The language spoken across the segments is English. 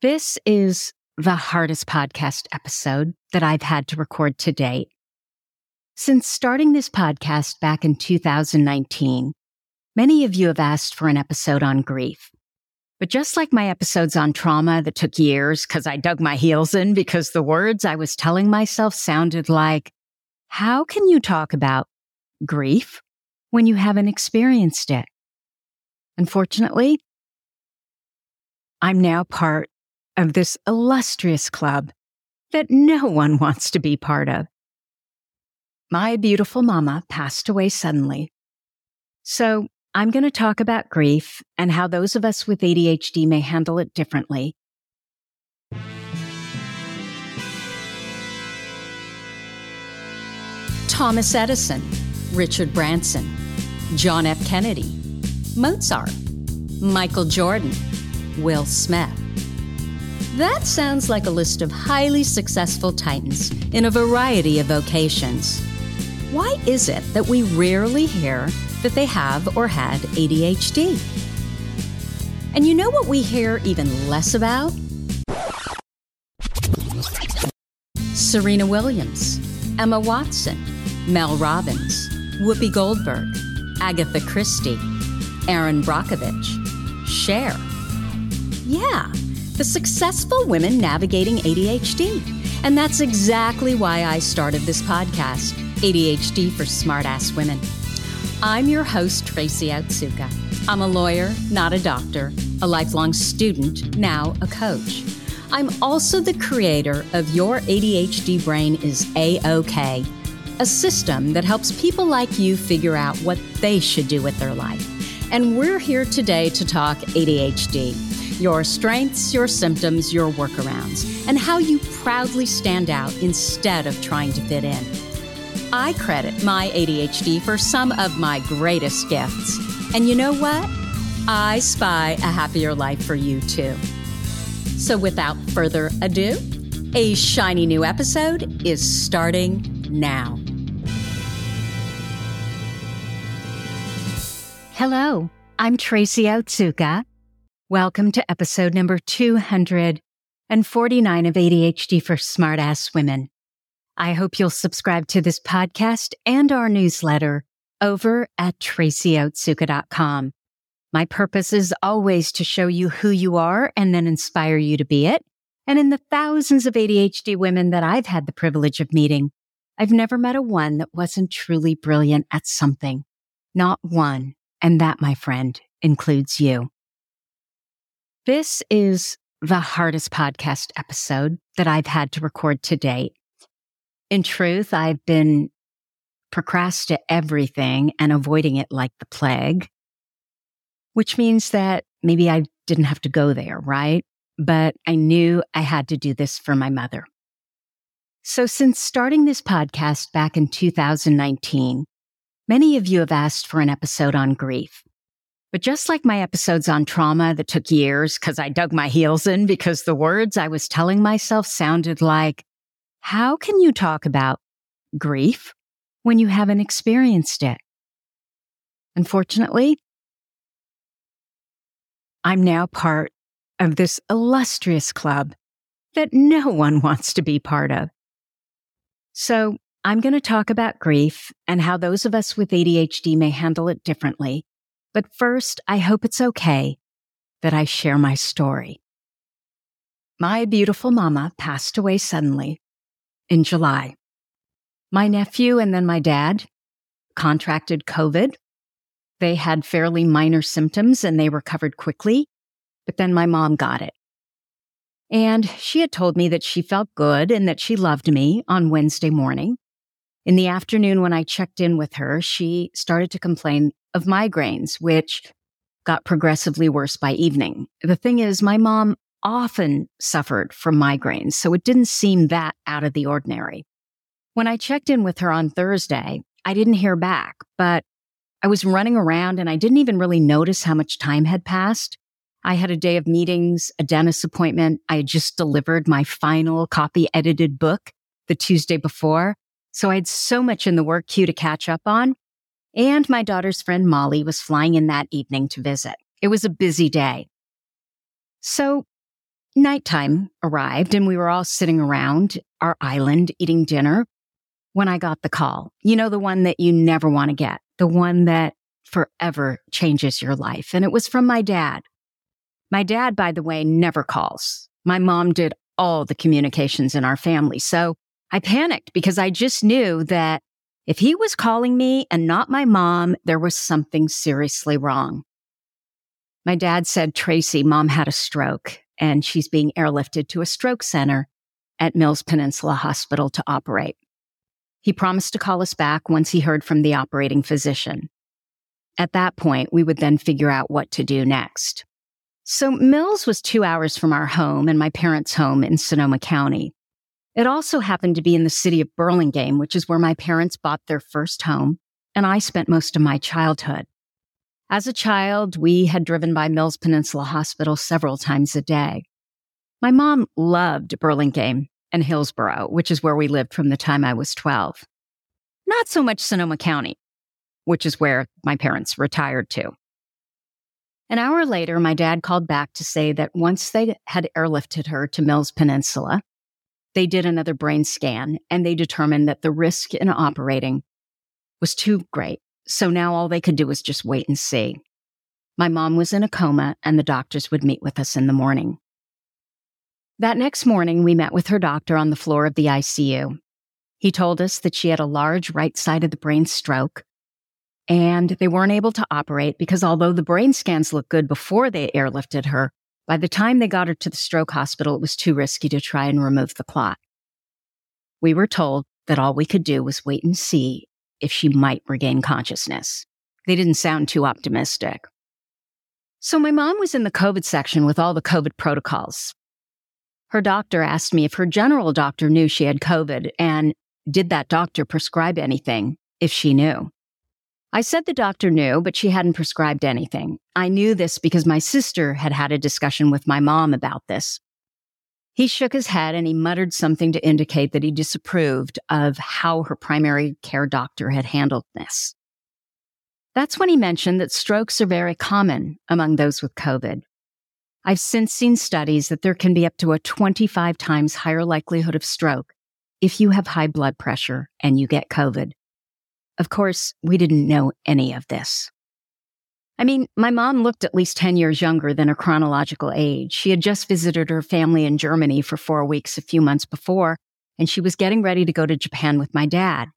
This is the hardest podcast episode that I've had to record to date. Since starting this podcast back in 2019, many of you have asked for an episode on grief. But just like my episodes on trauma that took years because I dug my heels in because the words I was telling myself sounded like, how can you talk about grief when you haven't experienced it? Unfortunately, I'm now part of this illustrious club that no one wants to be part of. My beautiful mama passed away suddenly. So I'm going to talk about grief and how those of us with ADHD may handle it differently. Thomas Edison, Richard Branson, John F. Kennedy, Mozart, Michael Jordan, Will Smith. That sounds like a list of highly successful titans in a variety of vocations. Why is it that we rarely hear that they have or had ADHD? And you know what we hear even less about? Serena Williams, Emma Watson, Mel Robbins, Whoopi Goldberg, Agatha Christie, Erin Brockovich, Cher. Yeah, the successful women navigating ADHD. And that's exactly why I started this podcast, ADHD for Smartass Women. I'm your host, Tracy Otsuka. I'm a lawyer, not a doctor, a lifelong student, now a coach. I'm also the creator of Your ADHD Brain is A-OK, a system that helps people like you figure out what they should do with their life. And we're here today to talk ADHD your strengths, your symptoms, your workarounds, and how you proudly stand out instead of trying to fit in. I credit my ADHD for some of my greatest gifts. And you know what? I spy a happier life for you too. So without further ado, a shiny new episode is starting now. Hello, I'm Tracy Otsuka Welcome to episode number 249 of ADHD for Smartass Women. I hope you'll subscribe to this podcast and our newsletter over at tracyotsuka.com. My purpose is always to show you who you are and then inspire you to be it. And in the thousands of ADHD women that I've had the privilege of meeting, I've never met a one that wasn't truly brilliant at something. Not one. And that, my friend, includes you. This is the hardest podcast episode that I've had to record to date. In truth, I've been procrastinating everything and avoiding it like the plague, which means that maybe I didn't have to go there, right? But I knew I had to do this for my mother. So since starting this podcast back in 2019, many of you have asked for an episode on grief. But just like my episodes on trauma that took years because I dug my heels in because the words I was telling myself sounded like, how can you talk about grief when you haven't experienced it? Unfortunately, I'm now part of this illustrious club that no one wants to be part of. So I'm going to talk about grief and how those of us with ADHD may handle it differently but first, I hope it's okay that I share my story. My beautiful mama passed away suddenly in July. My nephew and then my dad contracted COVID. They had fairly minor symptoms and they recovered quickly, but then my mom got it. And she had told me that she felt good and that she loved me on Wednesday morning. In the afternoon, when I checked in with her, she started to complain of migraines, which got progressively worse by evening. The thing is, my mom often suffered from migraines, so it didn't seem that out of the ordinary. When I checked in with her on Thursday, I didn't hear back, but I was running around and I didn't even really notice how much time had passed. I had a day of meetings, a dentist appointment. I had just delivered my final copy edited book the Tuesday before. So I had so much in the work queue to catch up on. And my daughter's friend Molly was flying in that evening to visit. It was a busy day. So nighttime arrived and we were all sitting around our island eating dinner when I got the call. You know, the one that you never want to get, the one that forever changes your life. And it was from my dad. My dad, by the way, never calls. My mom did all the communications in our family. So I panicked because I just knew that if he was calling me and not my mom, there was something seriously wrong. My dad said, Tracy, mom had a stroke and she's being airlifted to a stroke center at Mills Peninsula Hospital to operate. He promised to call us back once he heard from the operating physician. At that point, we would then figure out what to do next. So Mills was two hours from our home and my parents' home in Sonoma County. It also happened to be in the city of Burlingame, which is where my parents bought their first home, and I spent most of my childhood. As a child, we had driven by Mills Peninsula Hospital several times a day. My mom loved Burlingame and Hillsborough, which is where we lived from the time I was 12. Not so much Sonoma County, which is where my parents retired to. An hour later, my dad called back to say that once they had airlifted her to Mills Peninsula, they did another brain scan and they determined that the risk in operating was too great. So now all they could do was just wait and see. My mom was in a coma and the doctors would meet with us in the morning. That next morning, we met with her doctor on the floor of the ICU. He told us that she had a large right side of the brain stroke and they weren't able to operate because although the brain scans looked good before they airlifted her, by the time they got her to the stroke hospital, it was too risky to try and remove the clot. We were told that all we could do was wait and see if she might regain consciousness. They didn't sound too optimistic. So my mom was in the COVID section with all the COVID protocols. Her doctor asked me if her general doctor knew she had COVID and did that doctor prescribe anything if she knew. I said the doctor knew, but she hadn't prescribed anything. I knew this because my sister had had a discussion with my mom about this. He shook his head and he muttered something to indicate that he disapproved of how her primary care doctor had handled this. That's when he mentioned that strokes are very common among those with COVID. I've since seen studies that there can be up to a 25 times higher likelihood of stroke if you have high blood pressure and you get COVID. Of course, we didn't know any of this. I mean, my mom looked at least 10 years younger than her chronological age. She had just visited her family in Germany for four weeks a few months before, and she was getting ready to go to Japan with my dad.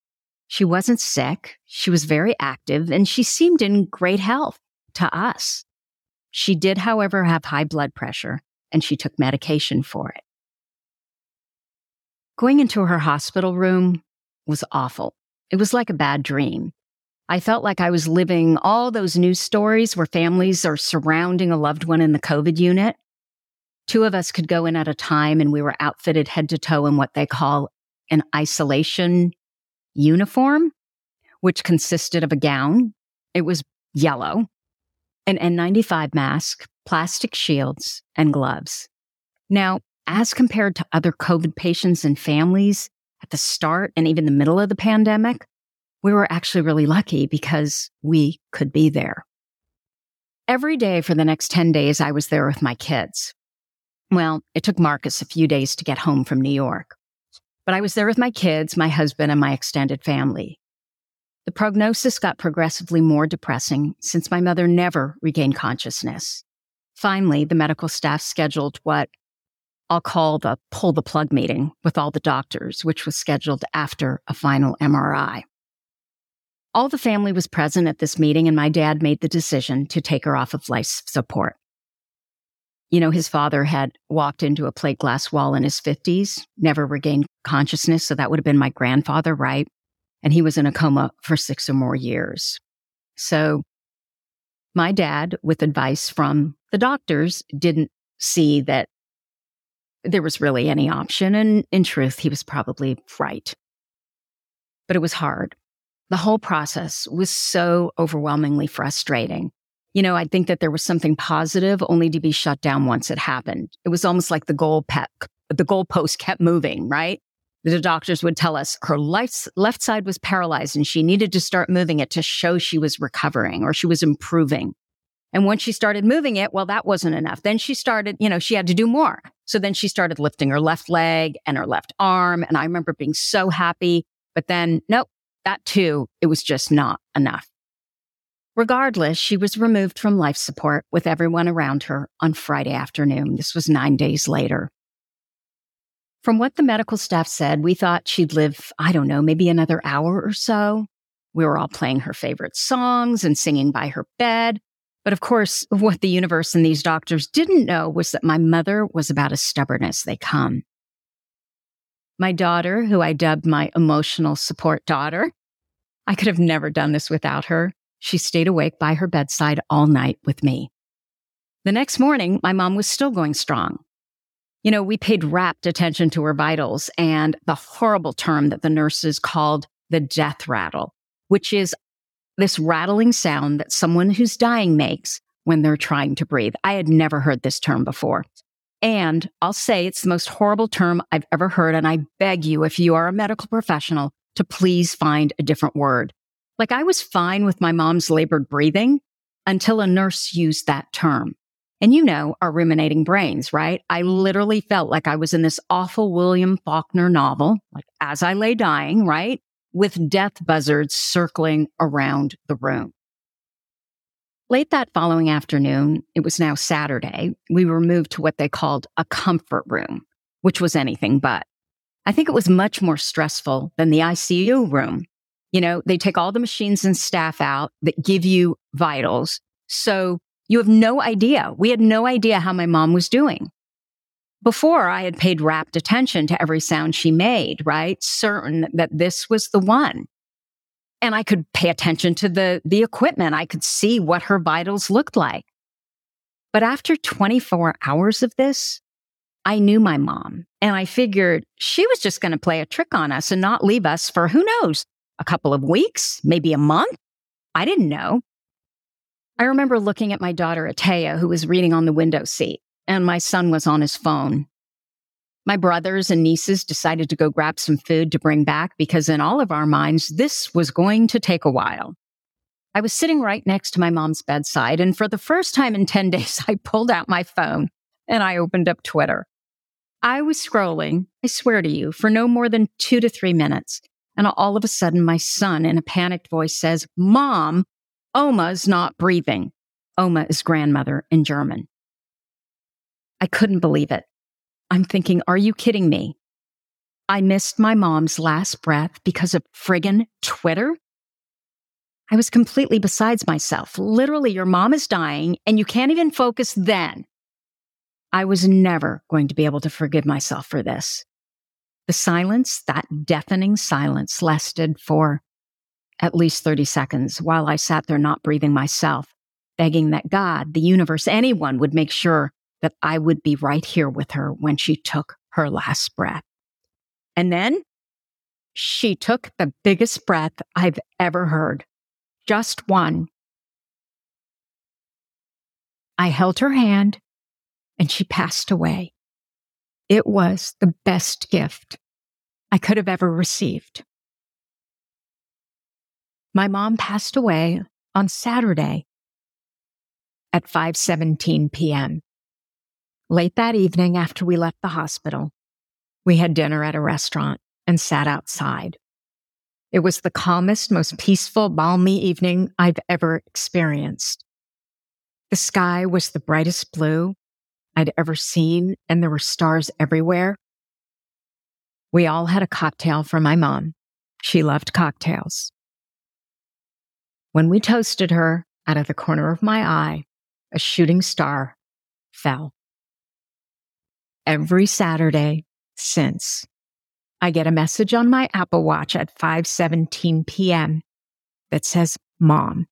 She wasn't sick. She was very active and she seemed in great health to us. She did, however, have high blood pressure and she took medication for it. Going into her hospital room was awful. It was like a bad dream. I felt like I was living all those news stories where families are surrounding a loved one in the COVID unit. Two of us could go in at a time and we were outfitted head to toe in what they call an isolation uniform, which consisted of a gown. It was yellow an N95 mask, plastic shields, and gloves. Now, as compared to other COVID patients and families at the start and even the middle of the pandemic, we were actually really lucky because we could be there. Every day for the next 10 days, I was there with my kids. Well, it took Marcus a few days to get home from New York, but I was there with my kids, my husband, and my extended family. The prognosis got progressively more depressing since my mother never regained consciousness. Finally, the medical staff scheduled what I'll call the pull the plug meeting with all the doctors, which was scheduled after a final MRI. All the family was present at this meeting, and my dad made the decision to take her off of life support. You know, his father had walked into a plate glass wall in his 50s, never regained consciousness. So that would have been my grandfather, right? and he was in a coma for six or more years. So my dad, with advice from the doctors, didn't see that there was really any option. And in truth, he was probably right. But it was hard. The whole process was so overwhelmingly frustrating. You know, I think that there was something positive only to be shut down once it happened. It was almost like the goal pep, the goalpost kept moving, right? The doctors would tell us her left, left side was paralyzed and she needed to start moving it to show she was recovering or she was improving. And once she started moving it, well, that wasn't enough. Then she started, you know, she had to do more. So then she started lifting her left leg and her left arm. And I remember being so happy. But then, nope, that too, it was just not enough. Regardless, she was removed from life support with everyone around her on Friday afternoon. This was nine days later. From what the medical staff said, we thought she'd live, I don't know, maybe another hour or so. We were all playing her favorite songs and singing by her bed. But of course, what the universe and these doctors didn't know was that my mother was about as stubborn as they come. My daughter, who I dubbed my emotional support daughter, I could have never done this without her. She stayed awake by her bedside all night with me. The next morning, my mom was still going strong. You know, we paid rapt attention to her vitals and the horrible term that the nurses called the death rattle, which is this rattling sound that someone who's dying makes when they're trying to breathe. I had never heard this term before. And I'll say it's the most horrible term I've ever heard. And I beg you, if you are a medical professional, to please find a different word. Like I was fine with my mom's labored breathing until a nurse used that term. And you know, our ruminating brains, right? I literally felt like I was in this awful William Faulkner novel, like as I lay dying, right? With death buzzards circling around the room. Late that following afternoon, it was now Saturday, we were moved to what they called a comfort room, which was anything but. I think it was much more stressful than the ICU room. You know, they take all the machines and staff out that give you vitals. So you have no idea. We had no idea how my mom was doing. Before I had paid rapt attention to every sound she made, right? Certain that this was the one and I could pay attention to the, the equipment. I could see what her vitals looked like. But after 24 hours of this, I knew my mom and I figured she was just going to play a trick on us and not leave us for who knows, a couple of weeks, maybe a month. I didn't know. I remember looking at my daughter, Atea, who was reading on the window seat, and my son was on his phone. My brothers and nieces decided to go grab some food to bring back because in all of our minds, this was going to take a while. I was sitting right next to my mom's bedside, and for the first time in 10 days, I pulled out my phone and I opened up Twitter. I was scrolling, I swear to you, for no more than two to three minutes. And all of a sudden, my son, in a panicked voice, says, Mom, Oma's not breathing. Oma is grandmother in German. I couldn't believe it. I'm thinking, are you kidding me? I missed my mom's last breath because of friggin' Twitter? I was completely besides myself. Literally, your mom is dying and you can't even focus then. I was never going to be able to forgive myself for this. The silence, that deafening silence, lasted for at least 30 seconds while I sat there not breathing myself, begging that God, the universe, anyone would make sure that I would be right here with her when she took her last breath. And then she took the biggest breath I've ever heard, just one. I held her hand and she passed away. It was the best gift I could have ever received. My mom passed away on Saturday at 5:17 p.m. Late that evening, after we left the hospital, we had dinner at a restaurant and sat outside. It was the calmest, most peaceful, balmy evening I've ever experienced. The sky was the brightest blue I'd ever seen, and there were stars everywhere. We all had a cocktail for my mom. She loved cocktails. When we toasted her, out of the corner of my eye, a shooting star fell every Saturday since. I get a message on my Apple Watch at 5:17 p.m. that says mom.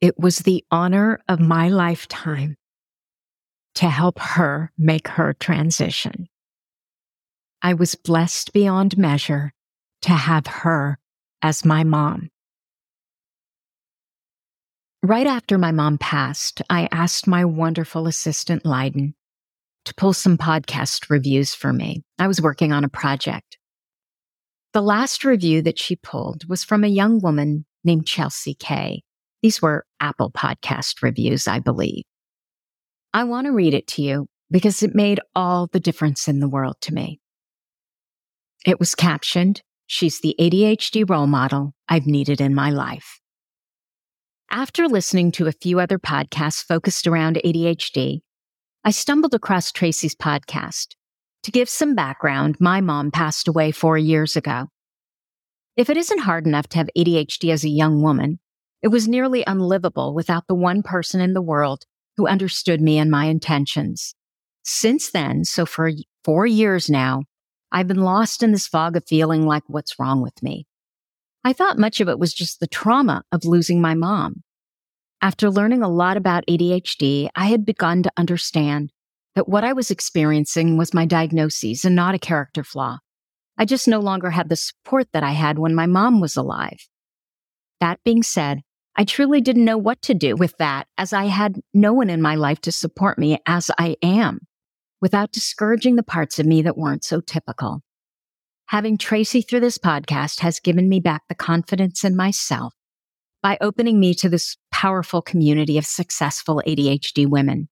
It was the honor of my lifetime to help her make her transition. I was blessed beyond measure to have her as my mom. Right after my mom passed, I asked my wonderful assistant, Leiden, to pull some podcast reviews for me. I was working on a project. The last review that she pulled was from a young woman named Chelsea Kay. These were Apple podcast reviews, I believe. I want to read it to you because it made all the difference in the world to me. It was captioned, She's the ADHD role model I've needed in my life. After listening to a few other podcasts focused around ADHD, I stumbled across Tracy's podcast. To give some background, my mom passed away four years ago. If it isn't hard enough to have ADHD as a young woman, it was nearly unlivable without the one person in the world who understood me and my intentions. Since then, so for four years now, I've been lost in this fog of feeling like what's wrong with me. I thought much of it was just the trauma of losing my mom. After learning a lot about ADHD, I had begun to understand that what I was experiencing was my diagnosis and not a character flaw. I just no longer had the support that I had when my mom was alive. That being said, I truly didn't know what to do with that as I had no one in my life to support me as I am without discouraging the parts of me that weren't so typical. Having Tracy through this podcast has given me back the confidence in myself by opening me to this powerful community of successful ADHD women.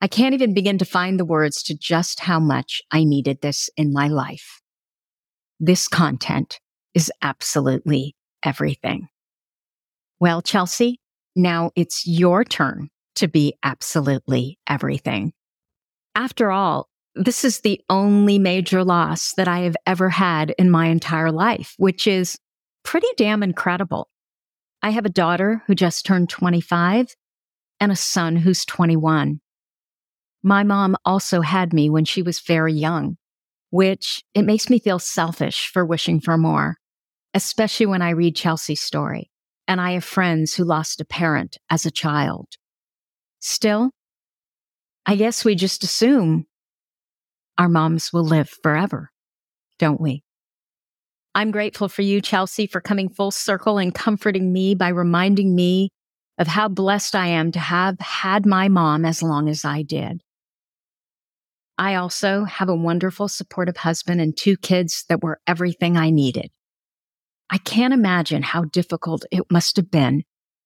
I can't even begin to find the words to just how much I needed this in my life. This content is absolutely everything. Well, Chelsea, now it's your turn to be absolutely everything. After all, this is the only major loss that I have ever had in my entire life, which is pretty damn incredible. I have a daughter who just turned 25 and a son who's 21. My mom also had me when she was very young, which it makes me feel selfish for wishing for more, especially when I read Chelsea's story and I have friends who lost a parent as a child. Still, I guess we just assume our moms will live forever, don't we? I'm grateful for you, Chelsea, for coming full circle and comforting me by reminding me of how blessed I am to have had my mom as long as I did. I also have a wonderful, supportive husband and two kids that were everything I needed. I can't imagine how difficult it must have been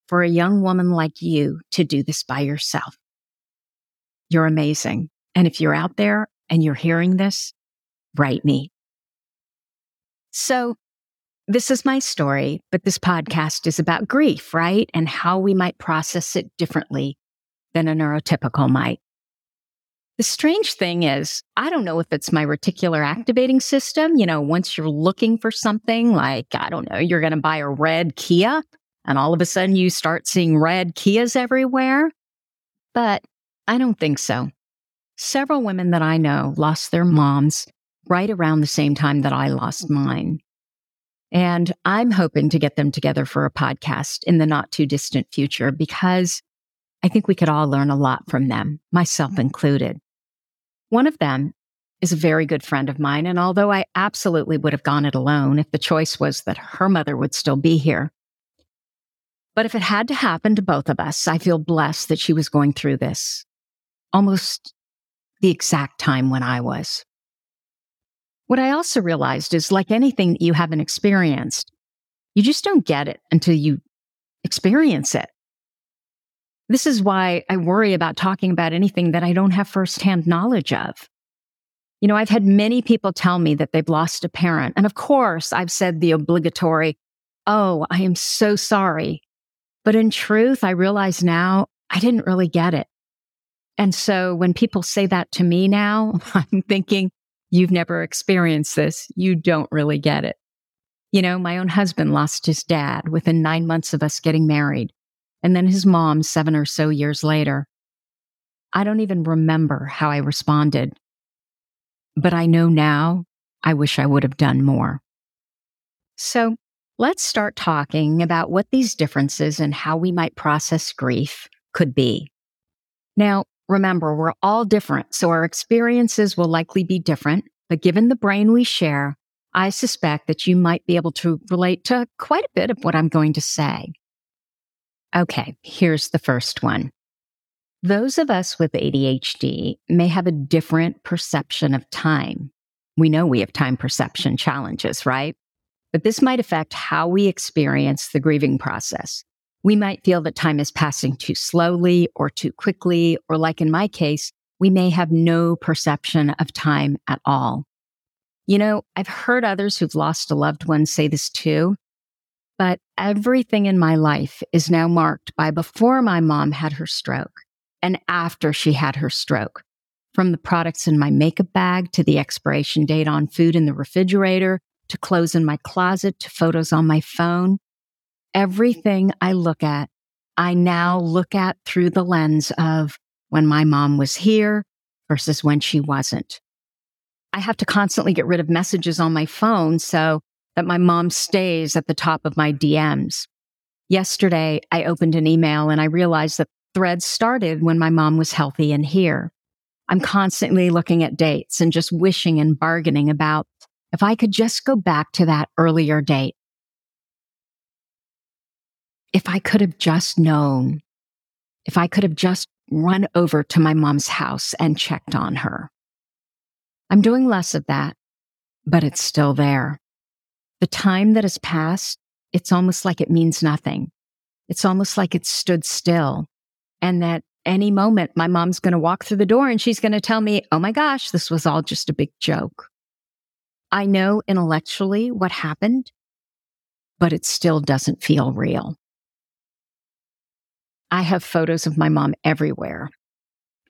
for a young woman like you to do this by yourself. You're amazing. And if you're out there and you're hearing this, write me. So this is my story, but this podcast is about grief, right? And how we might process it differently than a neurotypical might. The strange thing is, I don't know if it's my reticular activating system. You know, once you're looking for something like, I don't know, you're going to buy a red Kia and all of a sudden you start seeing red Kias everywhere. But I don't think so. Several women that I know lost their mm-hmm. moms right around the same time that I lost mm-hmm. mine. And I'm hoping to get them together for a podcast in the not too distant future because I think we could all learn a lot from them, myself mm-hmm. included. One of them is a very good friend of mine. And although I absolutely would have gone it alone if the choice was that her mother would still be here. But if it had to happen to both of us, I feel blessed that she was going through this almost the exact time when I was. What I also realized is like anything that you haven't experienced, you just don't get it until you experience it. This is why I worry about talking about anything that I don't have firsthand knowledge of. You know, I've had many people tell me that they've lost a parent. And of course, I've said the obligatory, Oh, I am so sorry. But in truth, I realize now I didn't really get it. And so when people say that to me now, I'm thinking, you've never experienced this. You don't really get it. You know, my own husband lost his dad within nine months of us getting married and then his mom seven or so years later. I don't even remember how I responded, but I know now I wish I would have done more. So let's start talking about what these differences and how we might process grief could be. Now, remember, we're all different, so our experiences will likely be different, but given the brain we share, I suspect that you might be able to relate to quite a bit of what I'm going to say. Okay, here's the first one. Those of us with ADHD may have a different perception of time. We know we have time perception challenges, right? But this might affect how we experience the grieving process. We might feel that time is passing too slowly or too quickly, or like in my case, we may have no perception of time at all. You know, I've heard others who've lost a loved one say this too, but everything in my life is now marked by before my mom had her stroke and after she had her stroke. From the products in my makeup bag to the expiration date on food in the refrigerator to clothes in my closet to photos on my phone. Everything I look at, I now look at through the lens of when my mom was here versus when she wasn't. I have to constantly get rid of messages on my phone so that my mom stays at the top of my DMs. Yesterday, I opened an email and I realized that threads started when my mom was healthy and here. I'm constantly looking at dates and just wishing and bargaining about if I could just go back to that earlier date. If I could have just known, if I could have just run over to my mom's house and checked on her. I'm doing less of that, but it's still there. The time that has passed, it's almost like it means nothing. It's almost like it stood still and that any moment my mom's going to walk through the door and she's going to tell me, Oh my gosh, this was all just a big joke. I know intellectually what happened, but it still doesn't feel real. I have photos of my mom everywhere.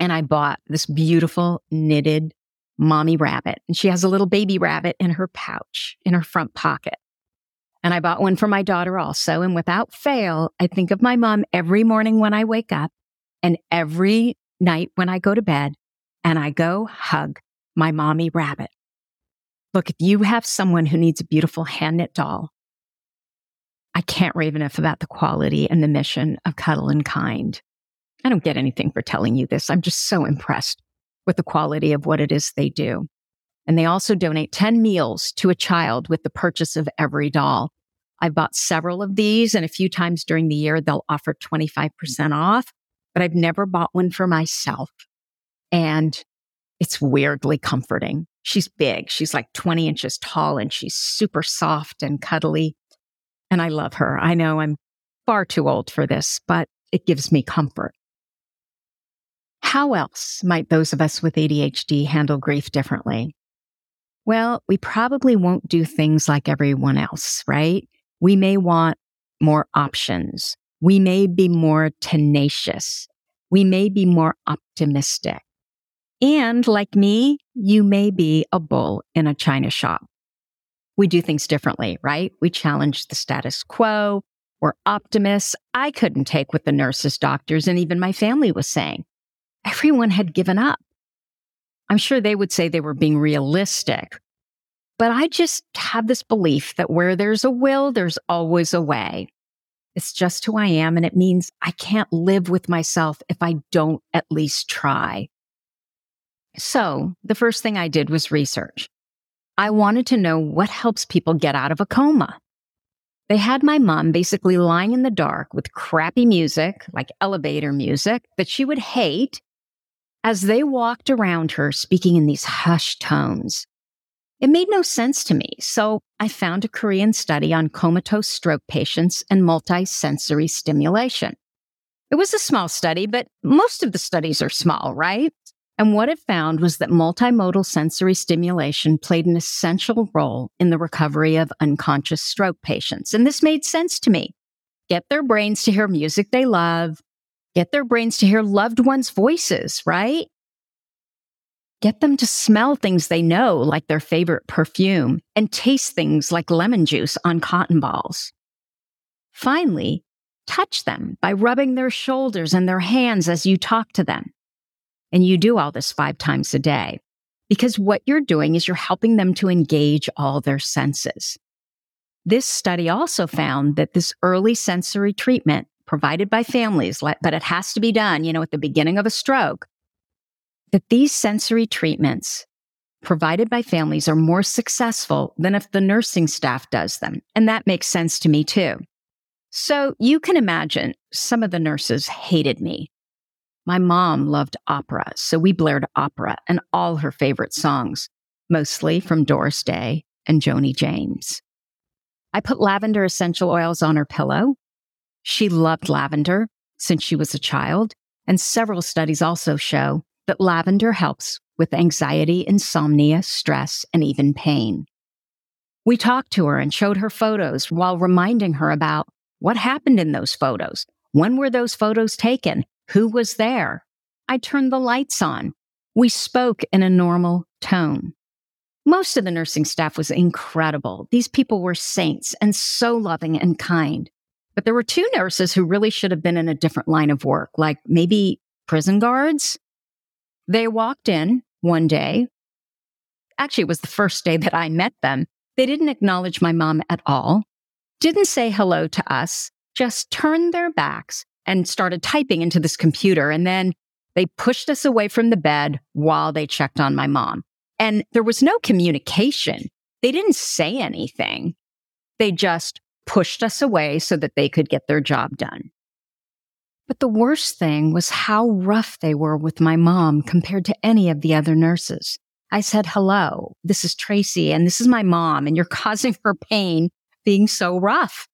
And I bought this beautiful knitted mommy rabbit. And she has a little baby rabbit in her pouch in her front pocket. And I bought one for my daughter also. And without fail, I think of my mom every morning when I wake up and every night when I go to bed. And I go hug my mommy rabbit. Look, if you have someone who needs a beautiful hand knit doll, I can't rave enough about the quality and the mission of Cuddle and Kind. I don't get anything for telling you this. I'm just so impressed with the quality of what it is they do. And they also donate 10 meals to a child with the purchase of every doll. I've bought several of these and a few times during the year they'll offer 25% off, but I've never bought one for myself. And it's weirdly comforting. She's big. She's like 20 inches tall and she's super soft and cuddly. And I love her. I know I'm far too old for this, but it gives me comfort. How else might those of us with ADHD handle grief differently? Well, we probably won't do things like everyone else, right? We may want more options. We may be more tenacious. We may be more optimistic. And like me, you may be a bull in a china shop. We do things differently, right? We challenge the status quo. We're optimists. I couldn't take what the nurses, doctors, and even my family was saying. Everyone had given up. I'm sure they would say they were being realistic. But I just have this belief that where there's a will, there's always a way. It's just who I am. And it means I can't live with myself if I don't at least try. So the first thing I did was research. I wanted to know what helps people get out of a coma. They had my mom basically lying in the dark with crappy music, like elevator music, that she would hate as they walked around her speaking in these hushed tones. It made no sense to me, so I found a Korean study on comatose stroke patients and multisensory stimulation. It was a small study, but most of the studies are small, right? And what it found was that multimodal sensory stimulation played an essential role in the recovery of unconscious stroke patients. And this made sense to me. Get their brains to hear music they love, Get their brains to hear loved ones' voices, right? Get them to smell things they know, like their favorite perfume, and taste things like lemon juice on cotton balls. Finally, touch them by rubbing their shoulders and their hands as you talk to them. And you do all this five times a day because what you're doing is you're helping them to engage all their senses. This study also found that this early sensory treatment provided by families, but it has to be done, you know, at the beginning of a stroke, that these sensory treatments provided by families are more successful than if the nursing staff does them. And that makes sense to me too. So you can imagine some of the nurses hated me. My mom loved opera, so we blared opera and all her favorite songs, mostly from Doris Day and Joni James. I put lavender essential oils on her pillow She loved lavender since she was a child, and several studies also show that lavender helps with anxiety, insomnia, stress, and even pain. We talked to her and showed her photos while reminding her about what happened in those photos. When were those photos taken? Who was there? I turned the lights on. We spoke in a normal tone. Most of the nursing staff was incredible. These people were saints and so loving and kind. But there were two nurses who really should have been in a different line of work, like maybe prison guards. They walked in one day. Actually, it was the first day that I met them. They didn't acknowledge my mom at all, didn't say hello to us, just turned their backs and started typing into this computer. And then they pushed us away from the bed while they checked on my mom. And there was no communication. They didn't say anything. They just pushed us away so that they could get their job done. But the worst thing was how rough they were with my mom compared to any of the other nurses. I said, hello, this is Tracy and this is my mom and you're causing her pain being so rough.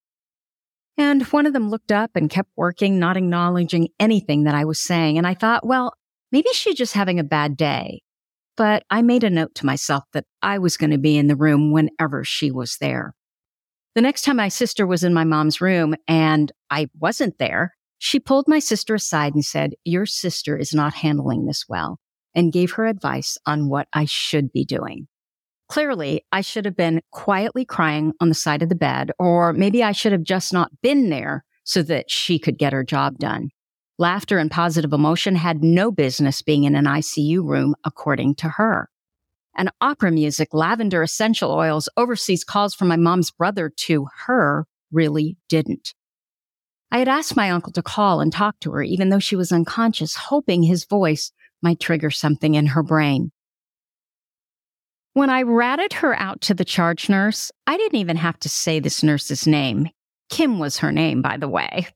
And one of them looked up and kept working, not acknowledging anything that I was saying. And I thought, well, maybe she's just having a bad day. But I made a note to myself that I was going to be in the room whenever she was there. The next time my sister was in my mom's room and I wasn't there, she pulled my sister aside and said, Your sister is not handling this well, and gave her advice on what I should be doing. Clearly, I should have been quietly crying on the side of the bed, or maybe I should have just not been there so that she could get her job done. Laughter and positive emotion had no business being in an ICU room, according to her. And opera music, lavender essential oils, overseas calls from my mom's brother to her really didn't. I had asked my uncle to call and talk to her, even though she was unconscious, hoping his voice might trigger something in her brain. When I ratted her out to the charge nurse, I didn't even have to say this nurse's name. Kim was her name, by the way.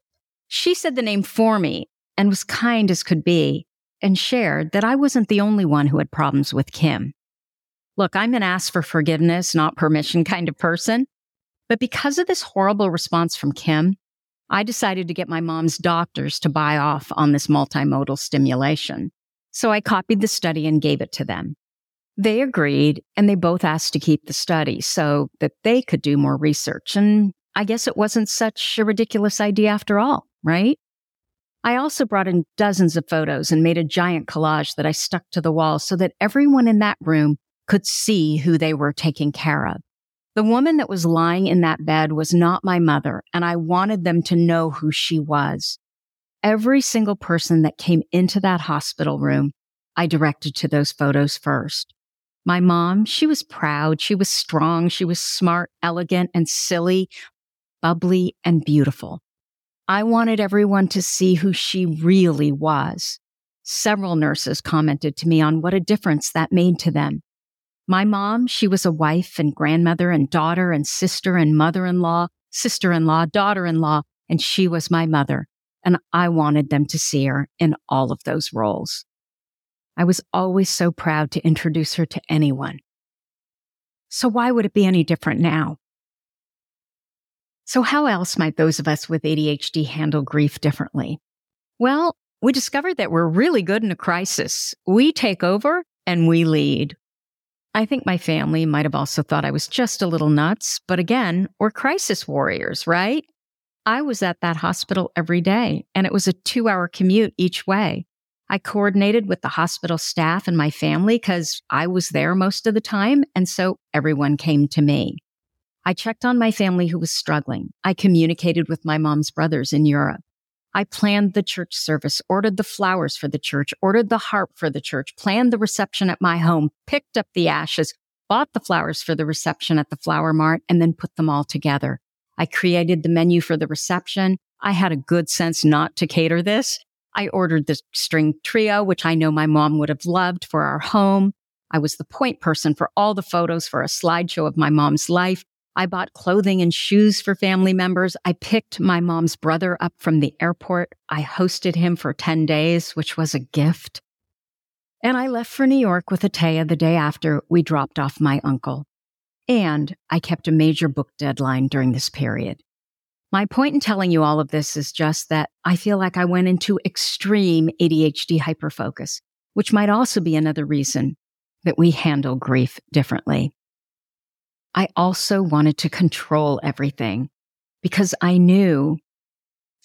She said the name for me and was kind as could be and shared that I wasn't the only one who had problems with Kim. Look, I'm an ask for forgiveness, not permission kind of person. But because of this horrible response from Kim, I decided to get my mom's doctors to buy off on this multimodal stimulation. So I copied the study and gave it to them. They agreed and they both asked to keep the study so that they could do more research. And I guess it wasn't such a ridiculous idea after all, right? I also brought in dozens of photos and made a giant collage that I stuck to the wall so that everyone in that room could see who they were taking care of. The woman that was lying in that bed was not my mother, and I wanted them to know who she was. Every single person that came into that hospital room, I directed to those photos first. My mom, she was proud. She was strong. She was smart, elegant, and silly, bubbly, and beautiful. I wanted everyone to see who she really was. Several nurses commented to me on what a difference that made to them. My mom, she was a wife and grandmother and daughter and sister and mother in law, sister in law, daughter in law, and she was my mother. And I wanted them to see her in all of those roles. I was always so proud to introduce her to anyone. So why would it be any different now? So how else might those of us with ADHD handle grief differently? Well, we discovered that we're really good in a crisis. We take over and we lead. I think my family might have also thought I was just a little nuts, but again, we're crisis warriors, right? I was at that hospital every day and it was a two hour commute each way. I coordinated with the hospital staff and my family because I was there most of the time. And so everyone came to me. I checked on my family who was struggling. I communicated with my mom's brothers in Europe. I planned the church service, ordered the flowers for the church, ordered the harp for the church, planned the reception at my home, picked up the ashes, bought the flowers for the reception at the flower mart, and then put them all together. I created the menu for the reception. I had a good sense not to cater this. I ordered the string trio, which I know my mom would have loved for our home. I was the point person for all the photos for a slideshow of my mom's life. I bought clothing and shoes for family members. I picked my mom's brother up from the airport. I hosted him for 10 days, which was a gift. And I left for New York with Atea the day after we dropped off my uncle. And I kept a major book deadline during this period. My point in telling you all of this is just that I feel like I went into extreme ADHD hyperfocus, which might also be another reason that we handle grief differently. I also wanted to control everything because I knew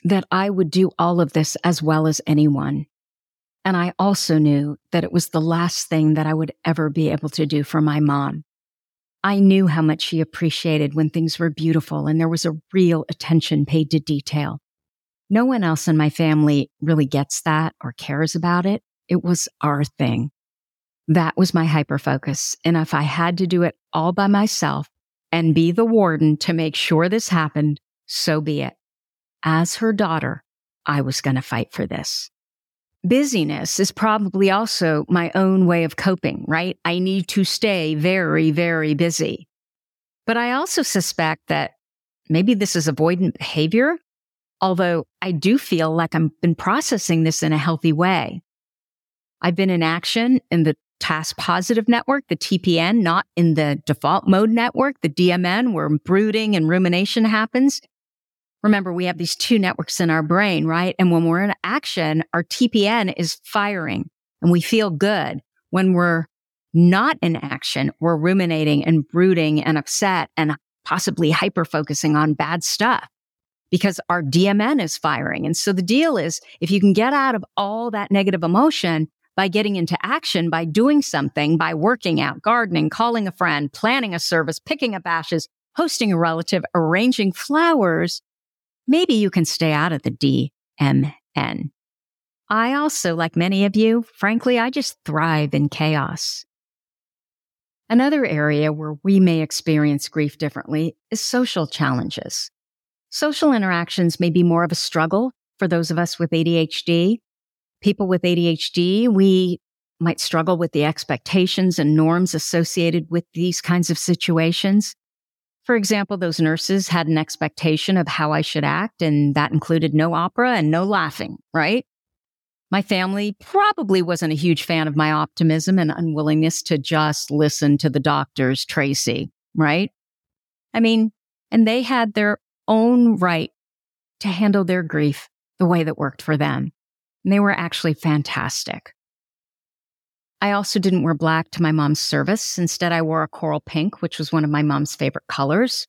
that I would do all of this as well as anyone. And I also knew that it was the last thing that I would ever be able to do for my mom. I knew how much she appreciated when things were beautiful and there was a real attention paid to detail. No one else in my family really gets that or cares about it. It was our thing. That was my hyper focus. And if I had to do it all by myself and be the warden to make sure this happened, so be it. As her daughter, I was going to fight for this busyness is probably also my own way of coping, right? I need to stay very, very busy. But I also suspect that maybe this is avoidant behavior, although I do feel like I've been processing this in a healthy way. I've been in action in the task positive network, the TPN, not in the default mode network, the DMN, where brooding and rumination happens. Remember, we have these two networks in our brain, right? And when we're in action, our TPN is firing and we feel good. When we're not in action, we're ruminating and brooding and upset and possibly hyper focusing on bad stuff because our DMN is firing. And so the deal is if you can get out of all that negative emotion by getting into action, by doing something, by working out, gardening, calling a friend, planning a service, picking up ashes, hosting a relative, arranging flowers, maybe you can stay out of the DMN. I also, like many of you, frankly, I just thrive in chaos. Another area where we may experience grief differently is social challenges. Social interactions may be more of a struggle for those of us with ADHD. People with ADHD, we might struggle with the expectations and norms associated with these kinds of situations. For example, those nurses had an expectation of how I should act, and that included no opera and no laughing, right? My family probably wasn't a huge fan of my optimism and unwillingness to just listen to the doctors, Tracy, right? I mean, and they had their own right to handle their grief the way that worked for them. And they were actually fantastic. I also didn't wear black to my mom's service. Instead, I wore a coral pink, which was one of my mom's favorite colors.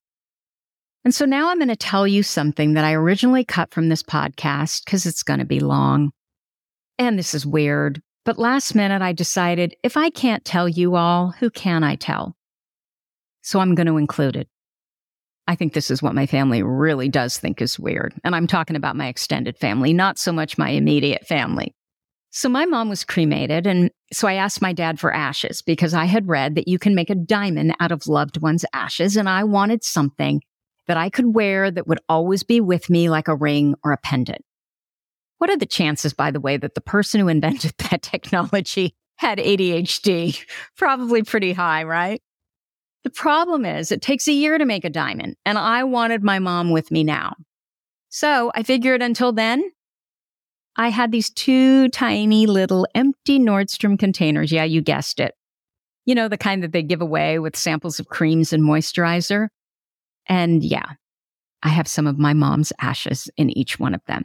And so now I'm going to tell you something that I originally cut from this podcast because it's going to be long. And this is weird. But last minute, I decided if I can't tell you all, who can I tell? So I'm going to include it. I think this is what my family really does think is weird. And I'm talking about my extended family, not so much my immediate family. So my mom was cremated. And so I asked my dad for ashes because I had read that you can make a diamond out of loved one's ashes. And I wanted something that I could wear that would always be with me like a ring or a pendant. What are the chances, by the way, that the person who invented that technology had ADHD? Probably pretty high, right? The problem is it takes a year to make a diamond and I wanted my mom with me now. So I figured until then, I had these two tiny little empty Nordstrom containers. Yeah, you guessed it. You know, the kind that they give away with samples of creams and moisturizer. And yeah, I have some of my mom's ashes in each one of them.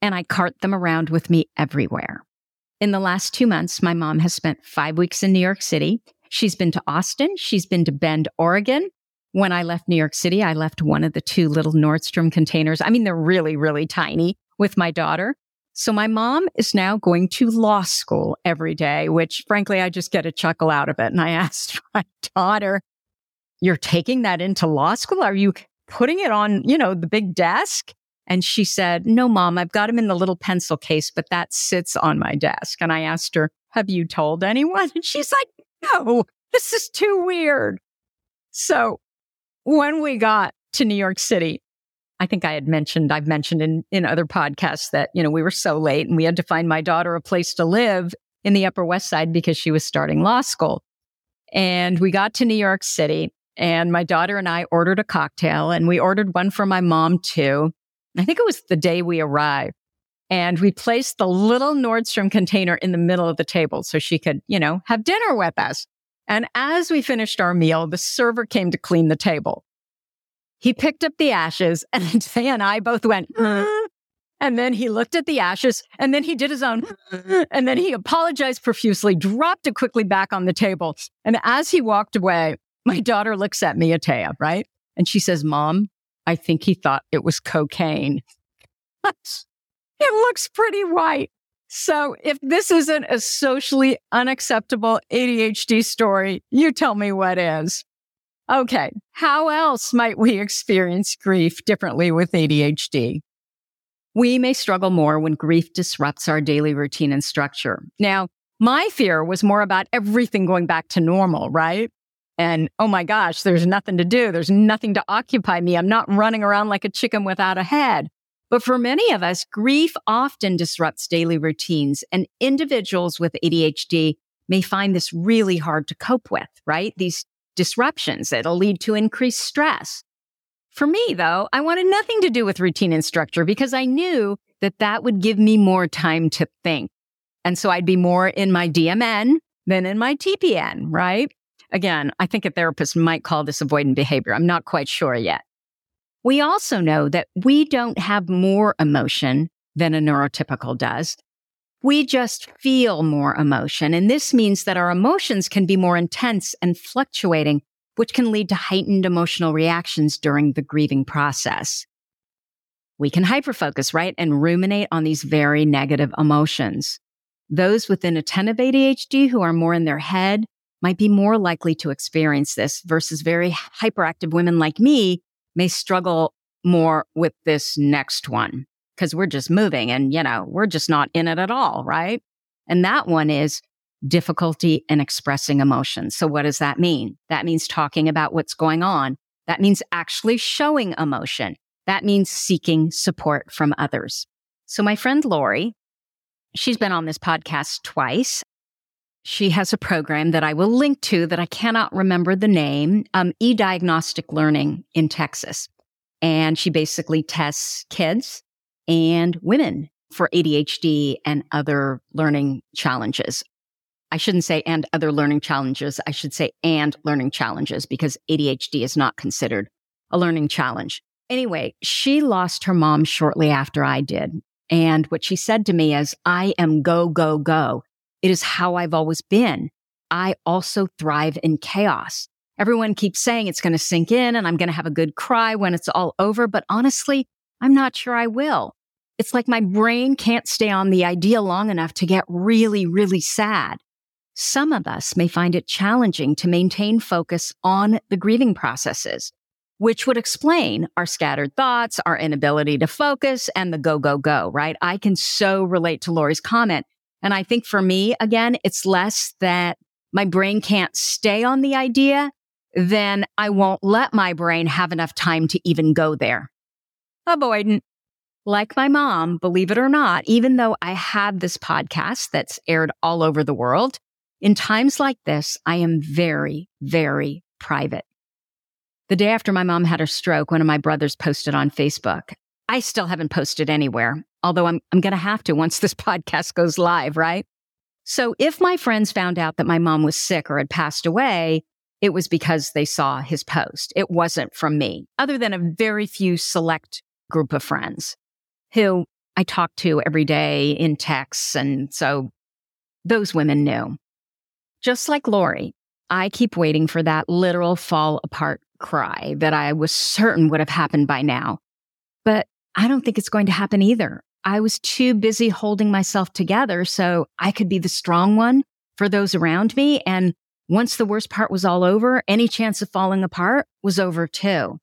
And I cart them around with me everywhere. In the last two months, my mom has spent five weeks in New York City. She's been to Austin. She's been to Bend, Oregon. When I left New York City, I left one of the two little Nordstrom containers. I mean, they're really, really tiny with my daughter. So my mom is now going to law school every day, which frankly, I just get a chuckle out of it. And I asked my daughter, you're taking that into law school? Are you putting it on, you know, the big desk? And she said, no, mom, I've got him in the little pencil case, but that sits on my desk. And I asked her, have you told anyone? And she's like, no, this is too weird. So when we got to New York City, I think I had mentioned, I've mentioned in, in other podcasts that, you know, we were so late and we had to find my daughter a place to live in the Upper West Side because she was starting law school. And we got to New York City and my daughter and I ordered a cocktail and we ordered one for my mom too. I think it was the day we arrived. And we placed the little Nordstrom container in the middle of the table so she could, you know, have dinner with us. And as we finished our meal, the server came to clean the table. He picked up the ashes and Atea and I both went, uh, and then he looked at the ashes and then he did his own. Uh, and then he apologized profusely, dropped it quickly back on the table. And as he walked away, my daughter looks at me, Atea, right? And she says, Mom, I think he thought it was cocaine. it looks pretty white. So if this isn't a socially unacceptable ADHD story, you tell me what is. Okay. How else might we experience grief differently with ADHD? We may struggle more when grief disrupts our daily routine and structure. Now, my fear was more about everything going back to normal, right? And oh my gosh, there's nothing to do. There's nothing to occupy me. I'm not running around like a chicken without a head. But for many of us, grief often disrupts daily routines and individuals with ADHD may find this really hard to cope with, right? These disruptions that'll lead to increased stress. For me, though, I wanted nothing to do with routine and structure because I knew that that would give me more time to think. And so I'd be more in my DMN than in my TPN, right? Again, I think a therapist might call this avoidant behavior. I'm not quite sure yet. We also know that we don't have more emotion than a neurotypical does. We just feel more emotion. And this means that our emotions can be more intense and fluctuating, which can lead to heightened emotional reactions during the grieving process. We can hyperfocus, right? And ruminate on these very negative emotions. Those with inattentive ADHD who are more in their head might be more likely to experience this versus very hyperactive women like me may struggle more with this next one because we're just moving and, you know, we're just not in it at all, right? And that one is difficulty in expressing emotions. So what does that mean? That means talking about what's going on. That means actually showing emotion. That means seeking support from others. So my friend Lori, she's been on this podcast twice. She has a program that I will link to that I cannot remember the name, um, e-diagnostic learning in Texas. And she basically tests kids and women for ADHD and other learning challenges. I shouldn't say and other learning challenges. I should say and learning challenges because ADHD is not considered a learning challenge. Anyway, she lost her mom shortly after I did. And what she said to me is, I am go, go, go. It is how I've always been. I also thrive in chaos. Everyone keeps saying it's going to sink in and I'm going to have a good cry when it's all over. But honestly, I'm not sure I will. It's like my brain can't stay on the idea long enough to get really, really sad. Some of us may find it challenging to maintain focus on the grieving processes, which would explain our scattered thoughts, our inability to focus and the go, go, go, right? I can so relate to Lori's comment. And I think for me, again, it's less that my brain can't stay on the idea then I won't let my brain have enough time to even go there. Avoidant. Like my mom, believe it or not, even though I have this podcast that's aired all over the world, in times like this, I am very, very private. The day after my mom had her stroke, one of my brothers posted on Facebook. I still haven't posted anywhere, although I'm, I'm going to have to once this podcast goes live, right? So if my friends found out that my mom was sick or had passed away, it was because they saw his post. It wasn't from me, other than a very few select group of friends who I talk to every day in texts. And so those women knew. Just like Lori, I keep waiting for that literal fall apart cry that I was certain would have happened by now. But I don't think it's going to happen either. I was too busy holding myself together so I could be the strong one for those around me and once the worst part was all over, any chance of falling apart was over too.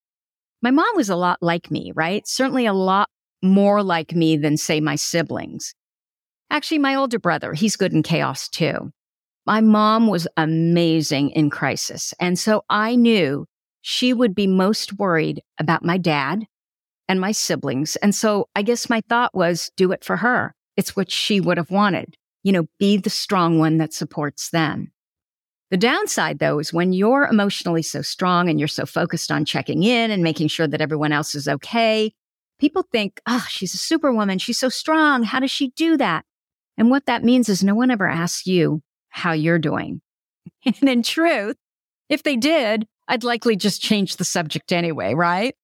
My mom was a lot like me, right? Certainly a lot more like me than, say, my siblings. Actually, my older brother, he's good in chaos too. My mom was amazing in crisis. And so I knew she would be most worried about my dad and my siblings. And so I guess my thought was do it for her. It's what she would have wanted. You know, be the strong one that supports them. The downside though is when you're emotionally so strong and you're so focused on checking in and making sure that everyone else is okay, people think, oh, she's a superwoman. She's so strong. How does she do that? And what that means is no one ever asks you how you're doing. And in truth, if they did, I'd likely just change the subject anyway, right?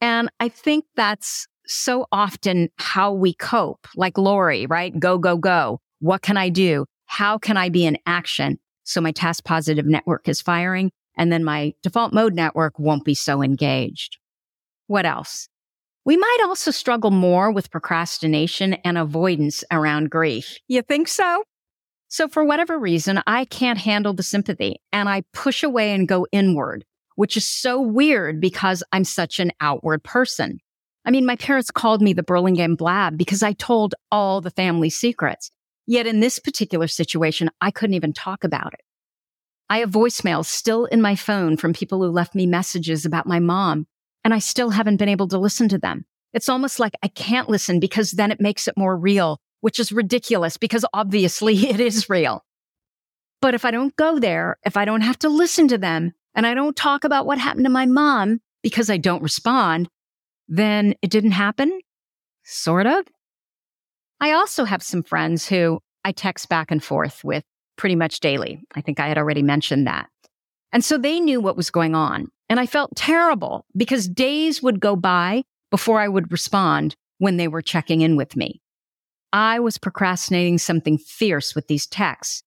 And I think that's so often how we cope, like Lori, right? Go, go, go. What can I do? How can I be in action? So my task positive network is firing and then my default mode network won't be so engaged. What else? We might also struggle more with procrastination and avoidance around grief. You think so? So for whatever reason, I can't handle the sympathy and I push away and go inward, which is so weird because I'm such an outward person. I mean, my parents called me the Burlingame Blab because I told all the family secrets. Yet in this particular situation, I couldn't even talk about it. I have voicemails still in my phone from people who left me messages about my mom, and I still haven't been able to listen to them. It's almost like I can't listen because then it makes it more real, which is ridiculous because obviously it is real. But if I don't go there, if I don't have to listen to them and I don't talk about what happened to my mom because I don't respond, then it didn't happen. Sort of. I also have some friends who I text back and forth with pretty much daily. I think I had already mentioned that. And so they knew what was going on. And I felt terrible because days would go by before I would respond when they were checking in with me. I was procrastinating something fierce with these texts.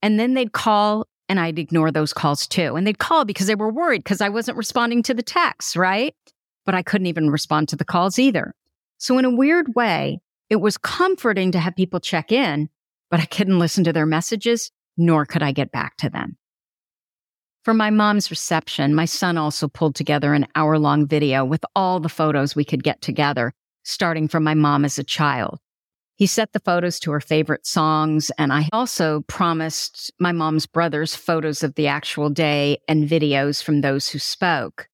And then they'd call and I'd ignore those calls too. And they'd call because they were worried because I wasn't responding to the texts, right? But I couldn't even respond to the calls either. So in a weird way, it was comforting to have people check in, but I couldn't listen to their messages, nor could I get back to them. For my mom's reception, my son also pulled together an hour long video with all the photos we could get together, starting from my mom as a child. He set the photos to her favorite songs, and I also promised my mom's brothers photos of the actual day and videos from those who spoke.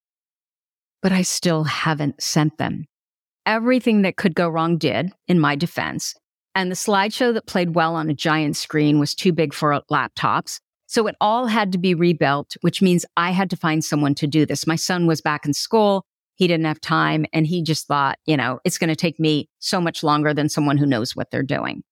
But I still haven't sent them everything that could go wrong did, in my defense. And the slideshow that played well on a giant screen was too big for laptops. So it all had to be rebuilt, which means I had to find someone to do this. My son was back in school. He didn't have time and he just thought, you know, it's going to take me so much longer than someone who knows what they're doing.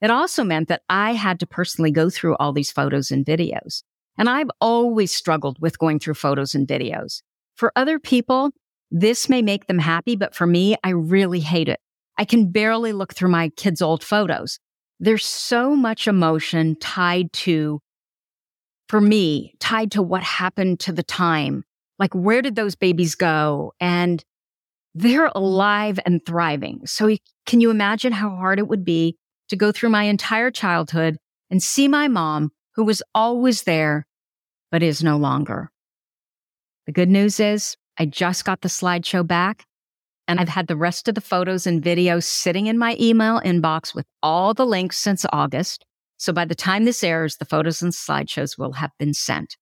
It also meant that I had to personally go through all these photos and videos. And I've always struggled with going through photos and videos. For other people, this may make them happy, but for me, I really hate it. I can barely look through my kids' old photos. There's so much emotion tied to, for me, tied to what happened to the time. Like, where did those babies go? And they're alive and thriving. So can you imagine how hard it would be to go through my entire childhood and see my mom, who was always there, but is no longer? The good news is I just got the slideshow back and I've had the rest of the photos and videos sitting in my email inbox with all the links since August. So by the time this airs, the photos and slideshows will have been sent.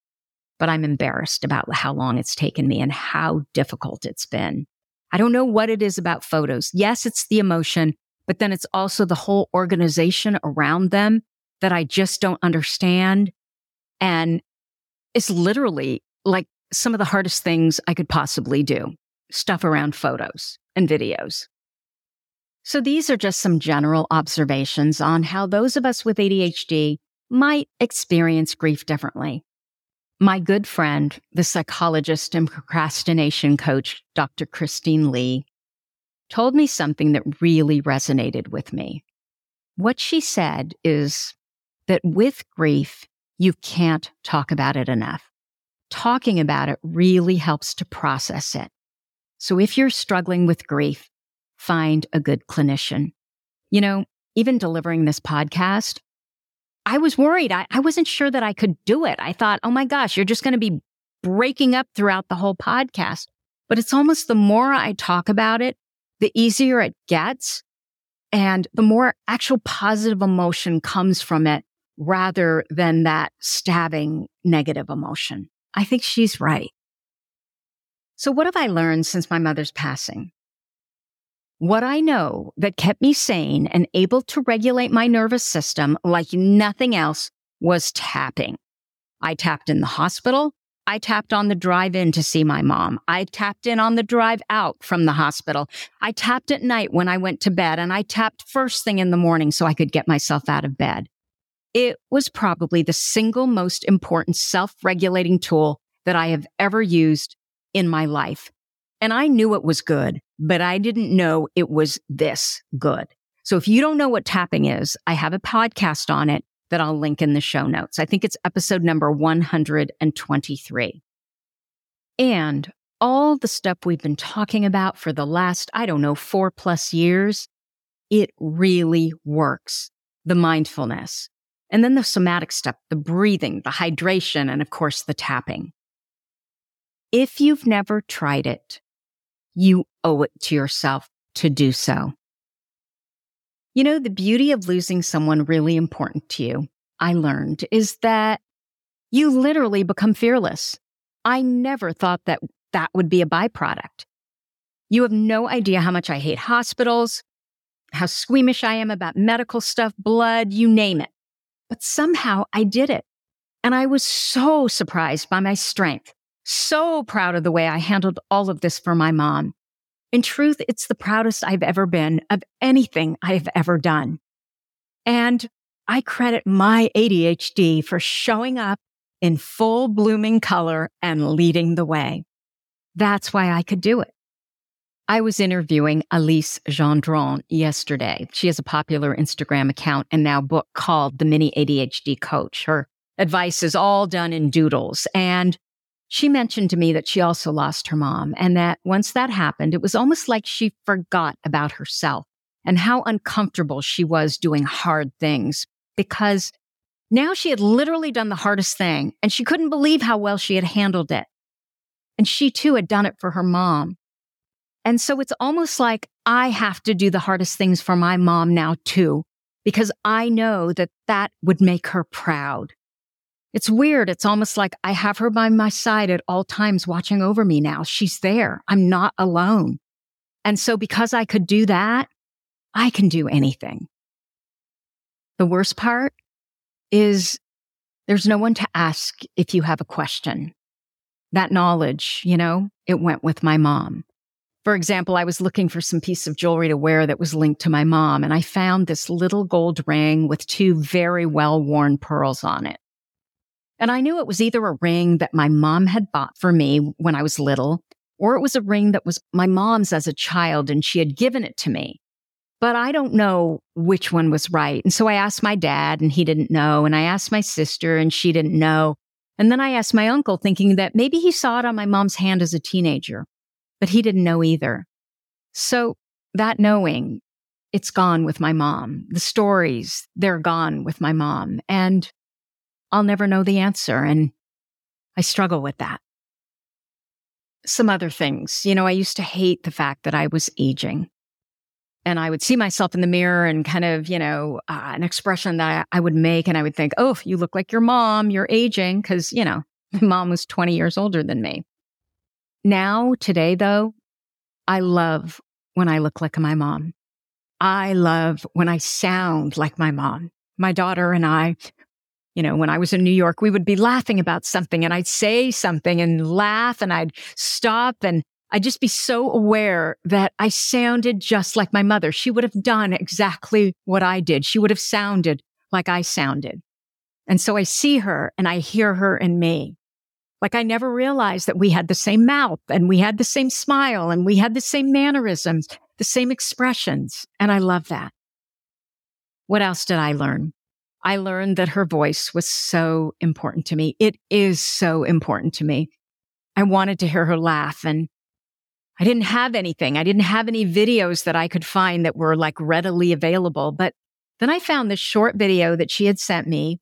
But I'm embarrassed about how long it's taken me and how difficult it's been. I don't know what it is about photos. Yes, it's the emotion, but then it's also the whole organization around them that I just don't understand. And it's literally like some of the hardest things I could possibly do stuff around photos and videos. So these are just some general observations on how those of us with ADHD might experience grief differently. My good friend, the psychologist and procrastination coach, Dr. Christine Li, told me something that really resonated with me. What she said is that with grief, you can't talk about it enough talking about it really helps to process it. So if you're struggling with grief, find a good clinician. You know, even delivering this podcast, I was worried. I, I wasn't sure that I could do it. I thought, oh my gosh, you're just going to be breaking up throughout the whole podcast. But it's almost the more I talk about it, the easier it gets. And the more actual positive emotion comes from it rather than that stabbing negative emotion. I think she's right. So what have I learned since my mother's passing? What I know that kept me sane and able to regulate my nervous system like nothing else was tapping. I tapped in the hospital. I tapped on the drive in to see my mom. I tapped in on the drive out from the hospital. I tapped at night when I went to bed and I tapped first thing in the morning so I could get myself out of bed. It was probably the single most important self regulating tool that I have ever used in my life. And I knew it was good, but I didn't know it was this good. So if you don't know what tapping is, I have a podcast on it that I'll link in the show notes. I think it's episode number 123. And all the stuff we've been talking about for the last, I don't know, four plus years, it really works. The mindfulness. And then the somatic step, the breathing, the hydration, and of course, the tapping. If you've never tried it, you owe it to yourself to do so. You know, the beauty of losing someone really important to you, I learned, is that you literally become fearless. I never thought that that would be a byproduct. You have no idea how much I hate hospitals, how squeamish I am about medical stuff, blood, you name it. But somehow I did it. And I was so surprised by my strength, so proud of the way I handled all of this for my mom. In truth, it's the proudest I've ever been of anything I've ever done. And I credit my ADHD for showing up in full blooming color and leading the way. That's why I could do it. I was interviewing Alice Gendron yesterday. She has a popular Instagram account and now book called The Mini ADHD Coach. Her advice is all done in doodles. And she mentioned to me that she also lost her mom and that once that happened, it was almost like she forgot about herself and how uncomfortable she was doing hard things because now she had literally done the hardest thing and she couldn't believe how well she had handled it. And she too had done it for her mom. And so it's almost like I have to do the hardest things for my mom now too, because I know that that would make her proud. It's weird. It's almost like I have her by my side at all times watching over me now. She's there. I'm not alone. And so because I could do that, I can do anything. The worst part is there's no one to ask if you have a question. That knowledge, you know, it went with my mom. For example, I was looking for some piece of jewelry to wear that was linked to my mom, and I found this little gold ring with two very well worn pearls on it. And I knew it was either a ring that my mom had bought for me when I was little, or it was a ring that was my mom's as a child and she had given it to me. But I don't know which one was right. And so I asked my dad and he didn't know. And I asked my sister and she didn't know. And then I asked my uncle thinking that maybe he saw it on my mom's hand as a teenager but he didn't know either. So that knowing, it's gone with my mom. The stories, they're gone with my mom. And I'll never know the answer. And I struggle with that. Some other things, you know, I used to hate the fact that I was aging. And I would see myself in the mirror and kind of, you know, uh, an expression that I, I would make. And I would think, oh, you look like your mom, you're aging. Cause, you know, my mom was 20 years older than me. Now, today, though, I love when I look like my mom. I love when I sound like my mom. My daughter and I, you know, when I was in New York, we would be laughing about something and I'd say something and laugh and I'd stop and I'd just be so aware that I sounded just like my mother. She would have done exactly what I did. She would have sounded like I sounded. And so I see her and I hear her in me. Like I never realized that we had the same mouth and we had the same smile and we had the same mannerisms, the same expressions. And I love that. What else did I learn? I learned that her voice was so important to me. It is so important to me. I wanted to hear her laugh and I didn't have anything. I didn't have any videos that I could find that were like readily available. But then I found this short video that she had sent me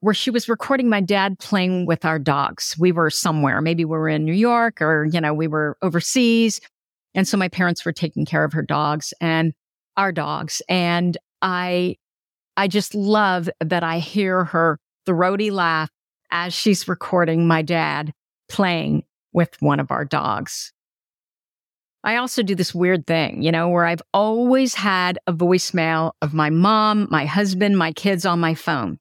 where she was recording my dad playing with our dogs. We were somewhere, maybe we were in New York or, you know, we were overseas. And so my parents were taking care of her dogs and our dogs. And I, I just love that I hear her throaty laugh as she's recording my dad playing with one of our dogs. I also do this weird thing, you know, where I've always had a voicemail of my mom, my husband, my kids on my phone.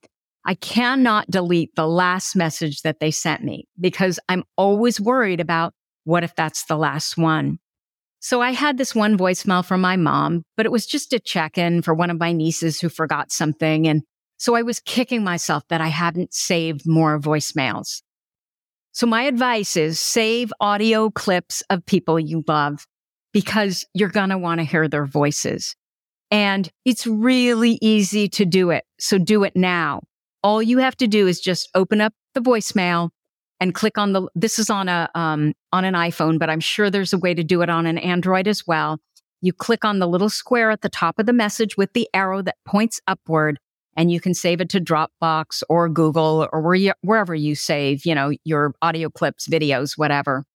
I cannot delete the last message that they sent me because I'm always worried about what if that's the last one. So I had this one voicemail from my mom, but it was just a check in for one of my nieces who forgot something. And so I was kicking myself that I hadn't saved more voicemails. So my advice is save audio clips of people you love because you're going to want to hear their voices. And it's really easy to do it. So do it now. All you have to do is just open up the voicemail and click on the, this is on a, um, on an iPhone, but I'm sure there's a way to do it on an Android as well. You click on the little square at the top of the message with the arrow that points upward and you can save it to Dropbox or Google or where you, wherever you save, you know, your audio clips, videos, whatever.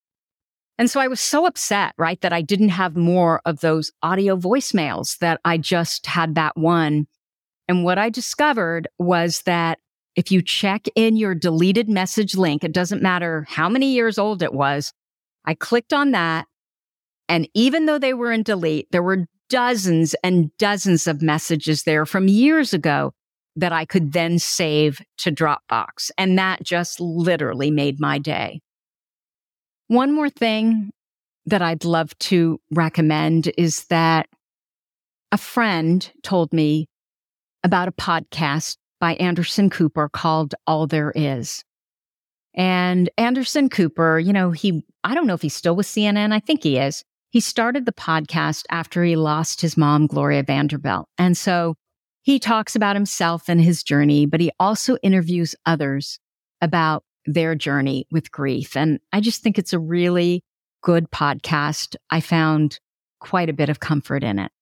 And so I was so upset, right, that I didn't have more of those audio voicemails that I just had that one. And what I discovered was that if you check in your deleted message link, it doesn't matter how many years old it was. I clicked on that. And even though they were in delete, there were dozens and dozens of messages there from years ago that I could then save to Dropbox. And that just literally made my day. One more thing that I'd love to recommend is that a friend told me about a podcast by Anderson Cooper called All There Is. And Anderson Cooper, you know, he, I don't know if he's still with CNN. I think he is. He started the podcast after he lost his mom, Gloria Vanderbilt. And so he talks about himself and his journey, but he also interviews others about their journey with grief. And I just think it's a really good podcast. I found quite a bit of comfort in it.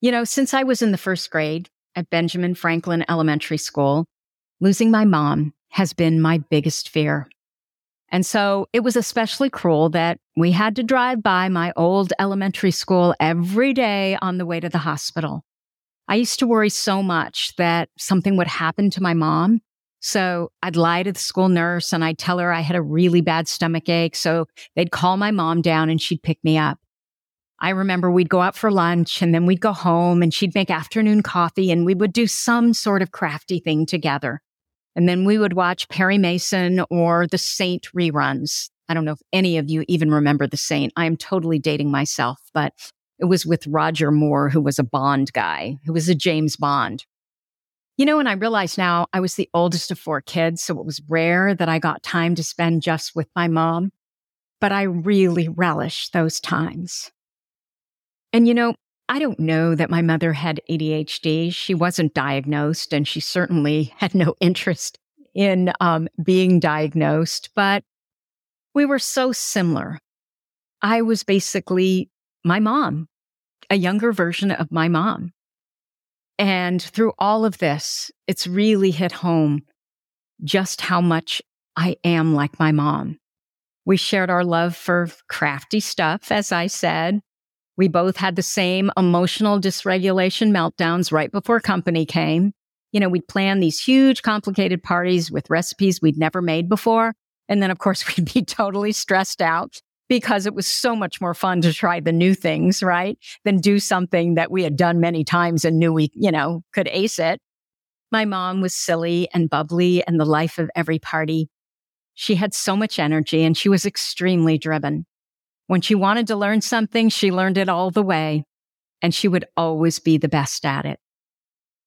You know, since I was in the first grade at Benjamin Franklin Elementary School, losing my mom has been my biggest fear. And so it was especially cruel that we had to drive by my old elementary school every day on the way to the hospital. I used to worry so much that something would happen to my mom. So I'd lie to the school nurse and I'd tell her I had a really bad stomach ache. So they'd call my mom down and she'd pick me up. I remember we'd go out for lunch and then we'd go home and she'd make afternoon coffee and we would do some sort of crafty thing together. And then we would watch Perry Mason or The Saint reruns. I don't know if any of you even remember The Saint. I am totally dating myself, but it was with Roger Moore, who was a Bond guy, who was a James Bond. You know, and I realize now I was the oldest of four kids, so it was rare that I got time to spend just with my mom, but I really relished those times. And you know, I don't know that my mother had ADHD. She wasn't diagnosed, and she certainly had no interest in um, being diagnosed, but we were so similar. I was basically my mom a younger version of my mom. And through all of this, it's really hit home just how much I am like my mom. We shared our love for crafty stuff, as I said. We both had the same emotional dysregulation meltdowns right before company came. You know, we'd plan these huge, complicated parties with recipes we'd never made before. And then, of course, we'd be totally stressed out because it was so much more fun to try the new things, right? Than do something that we had done many times and knew we, you know, could ace it. My mom was silly and bubbly and the life of every party. She had so much energy and she was extremely driven. When she wanted to learn something, she learned it all the way and she would always be the best at it.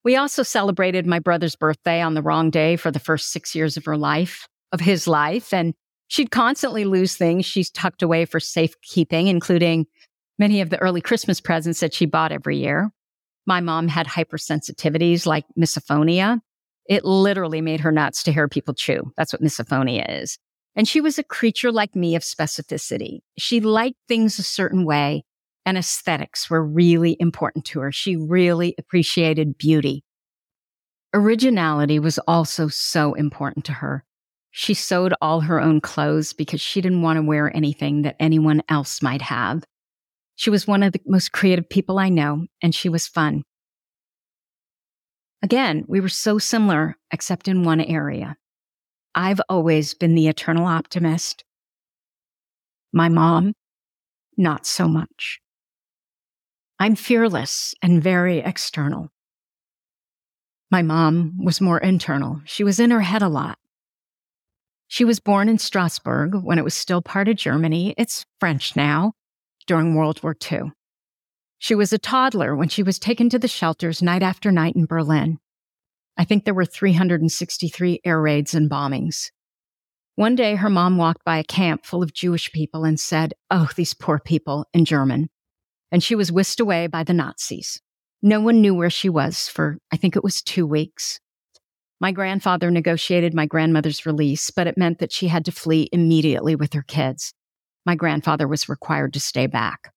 We also celebrated my brother's birthday on the wrong day for the first six years of her life, of his life. And She'd constantly lose things she's tucked away for safekeeping, including many of the early Christmas presents that she bought every year. My mom had hypersensitivities like misophonia. It literally made her nuts to hear people chew. That's what misophonia is. And she was a creature like me of specificity. She liked things a certain way and aesthetics were really important to her. She really appreciated beauty. Originality was also so important to her. She sewed all her own clothes because she didn't want to wear anything that anyone else might have. She was one of the most creative people I know, and she was fun. Again, we were so similar, except in one area. I've always been the eternal optimist. My mom, not so much. I'm fearless and very external. My mom was more internal. She was in her head a lot. She was born in Strasbourg when it was still part of Germany. It's French now, during World War II. She was a toddler when she was taken to the shelters night after night in Berlin. I think there were 363 air raids and bombings. One day, her mom walked by a camp full of Jewish people and said, Oh, these poor people in German. And she was whisked away by the Nazis. No one knew where she was for, I think it was two weeks. My grandfather negotiated my grandmother's release, but it meant that she had to flee immediately with her kids. My grandfather was required to stay back.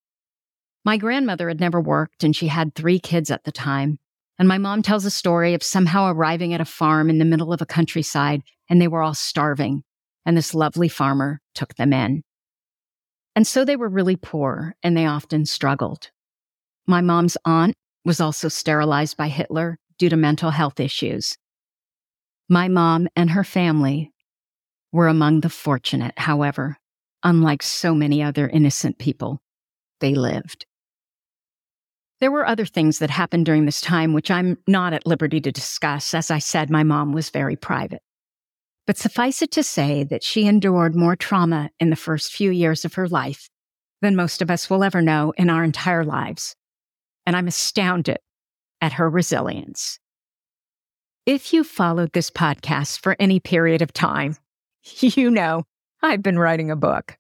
My grandmother had never worked and she had three kids at the time. And my mom tells a story of somehow arriving at a farm in the middle of a countryside and they were all starving. And this lovely farmer took them in. And so they were really poor and they often struggled. My mom's aunt was also sterilized by Hitler due to mental health issues. My mom and her family were among the fortunate, however, unlike so many other innocent people, they lived. There were other things that happened during this time, which I'm not at liberty to discuss. As I said, my mom was very private. But suffice it to say that she endured more trauma in the first few years of her life than most of us will ever know in our entire lives. And I'm astounded at her resilience. If you followed this podcast for any period of time, you know I've been writing a book.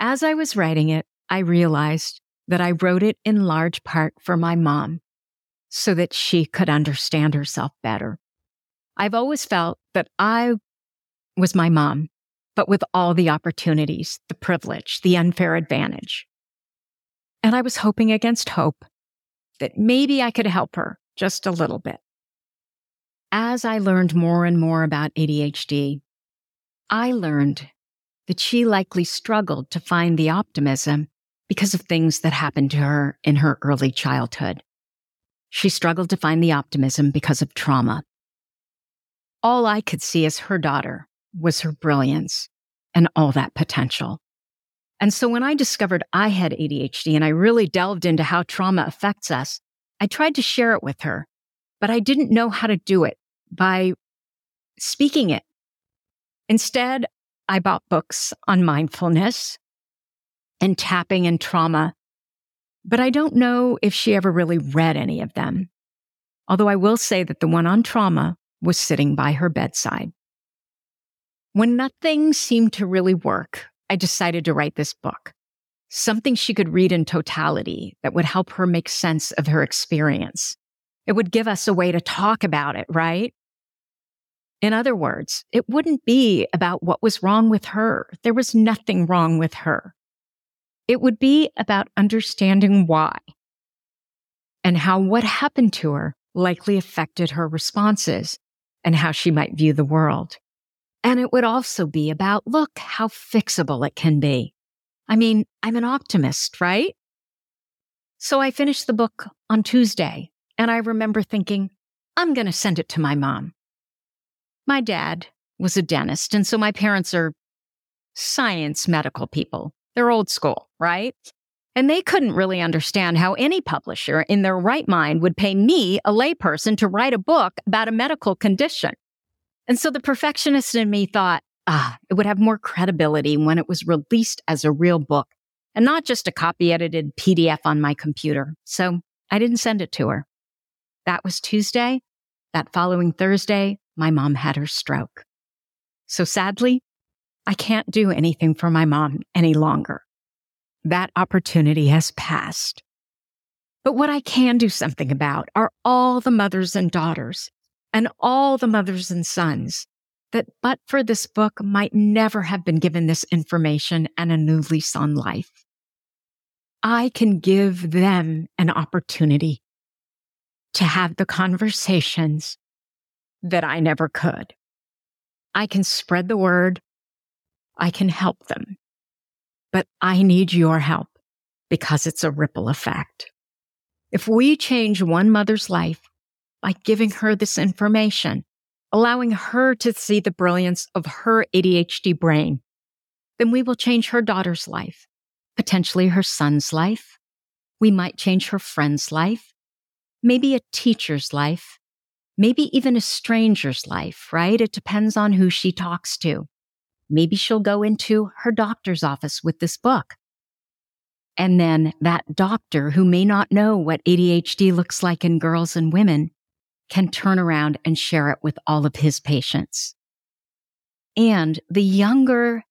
As I was writing it, I realized that I wrote it in large part for my mom so that she could understand herself better. I've always felt that I was my mom, but with all the opportunities, the privilege, the unfair advantage. And I was hoping against hope that maybe I could help her just a little bit as I learned more and more about ADHD, I learned that she likely struggled to find the optimism because of things that happened to her in her early childhood. She struggled to find the optimism because of trauma. All I could see as her daughter was her brilliance and all that potential. And so when I discovered I had ADHD and I really delved into how trauma affects us, I tried to share it with her, but I didn't know how to do it by speaking it. Instead, I bought books on mindfulness and tapping and trauma, but I don't know if she ever really read any of them. Although I will say that the one on trauma was sitting by her bedside. When nothing seemed to really work, I decided to write this book, something she could read in totality that would help her make sense of her experience. It would give us a way to talk about it, right? In other words, it wouldn't be about what was wrong with her. There was nothing wrong with her. It would be about understanding why and how what happened to her likely affected her responses and how she might view the world. And it would also be about, look how fixable it can be. I mean, I'm an optimist, right? So I finished the book on Tuesday and I remember thinking, I'm going to send it to my mom. My dad was a dentist, and so my parents are science medical people. They're old school, right? And they couldn't really understand how any publisher in their right mind would pay me, a layperson, to write a book about a medical condition. And so the perfectionist in me thought, ah, it would have more credibility when it was released as a real book and not just a copy edited PDF on my computer. So I didn't send it to her. That was Tuesday. That following Thursday, my mom had her stroke. So sadly, I can't do anything for my mom any longer. That opportunity has passed. But what I can do something about are all the mothers and daughters and all the mothers and sons that, but for this book, might never have been given this information and a new lease on life. I can give them an opportunity to have the conversations that I never could. I can spread the word. I can help them. But I need your help because it's a ripple effect. If we change one mother's life by giving her this information, allowing her to see the brilliance of her ADHD brain, then we will change her daughter's life, potentially her son's life. We might change her friend's life, maybe a teacher's life, maybe even a stranger's life, right? It depends on who she talks to. Maybe she'll go into her doctor's office with this book. And then that doctor who may not know what ADHD looks like in girls and women can turn around and share it with all of his patients. And the younger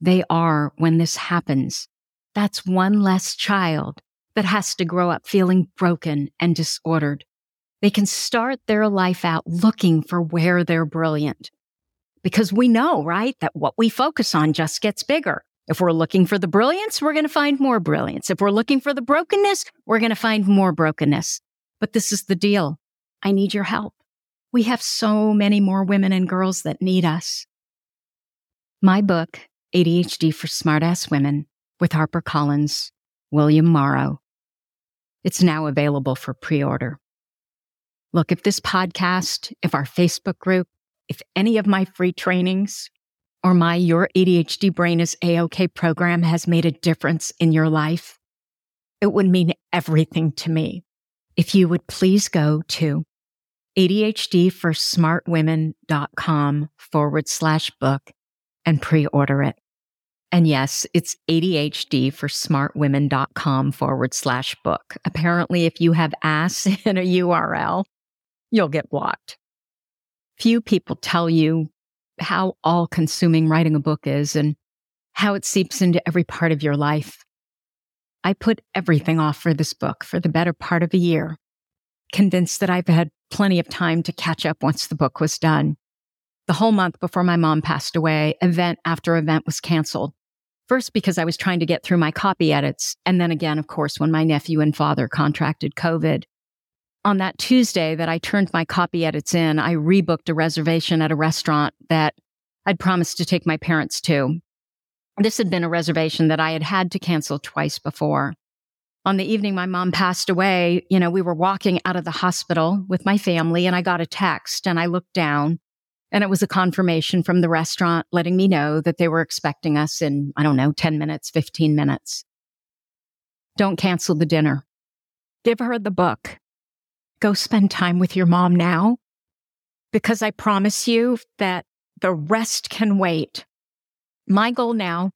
they are when this happens, that's one less child that has to grow up feeling broken and disordered. They can start their life out looking for where they're brilliant. Because we know, right, that what we focus on just gets bigger. If we're looking for the brilliance, we're going to find more brilliance. If we're looking for the brokenness, we're going to find more brokenness. But this is the deal. I need your help. We have so many more women and girls that need us. My book, ADHD for Smartass Women, with HarperCollins, William Morrow. It's now available for pre order. Look, if this podcast, if our Facebook group, if any of my free trainings, or my Your ADHD Brain is A-OK program has made a difference in your life, it would mean everything to me if you would please go to ADHDforsmartwomen.com forward slash book and pre-order it. And yes, it's ADHD for smartwomen.com forward slash book. Apparently, if you have ass in a URL, you'll get blocked. Few people tell you how all consuming writing a book is and how it seeps into every part of your life. I put everything off for this book for the better part of a year, convinced that I've had plenty of time to catch up once the book was done. The whole month before my mom passed away, event after event was canceled. First, because I was trying to get through my copy edits. And then again, of course, when my nephew and father contracted COVID on that Tuesday that I turned my copy edits in, I rebooked a reservation at a restaurant that I'd promised to take my parents to. This had been a reservation that I had had to cancel twice before. On the evening my mom passed away, you know, we were walking out of the hospital with my family and I got a text and I looked down and it was a confirmation from the restaurant letting me know that they were expecting us in, I don't know, 10 minutes, 15 minutes. Don't cancel the dinner. Give her the book go spend time with your mom now because I promise you that the rest can wait. My goal now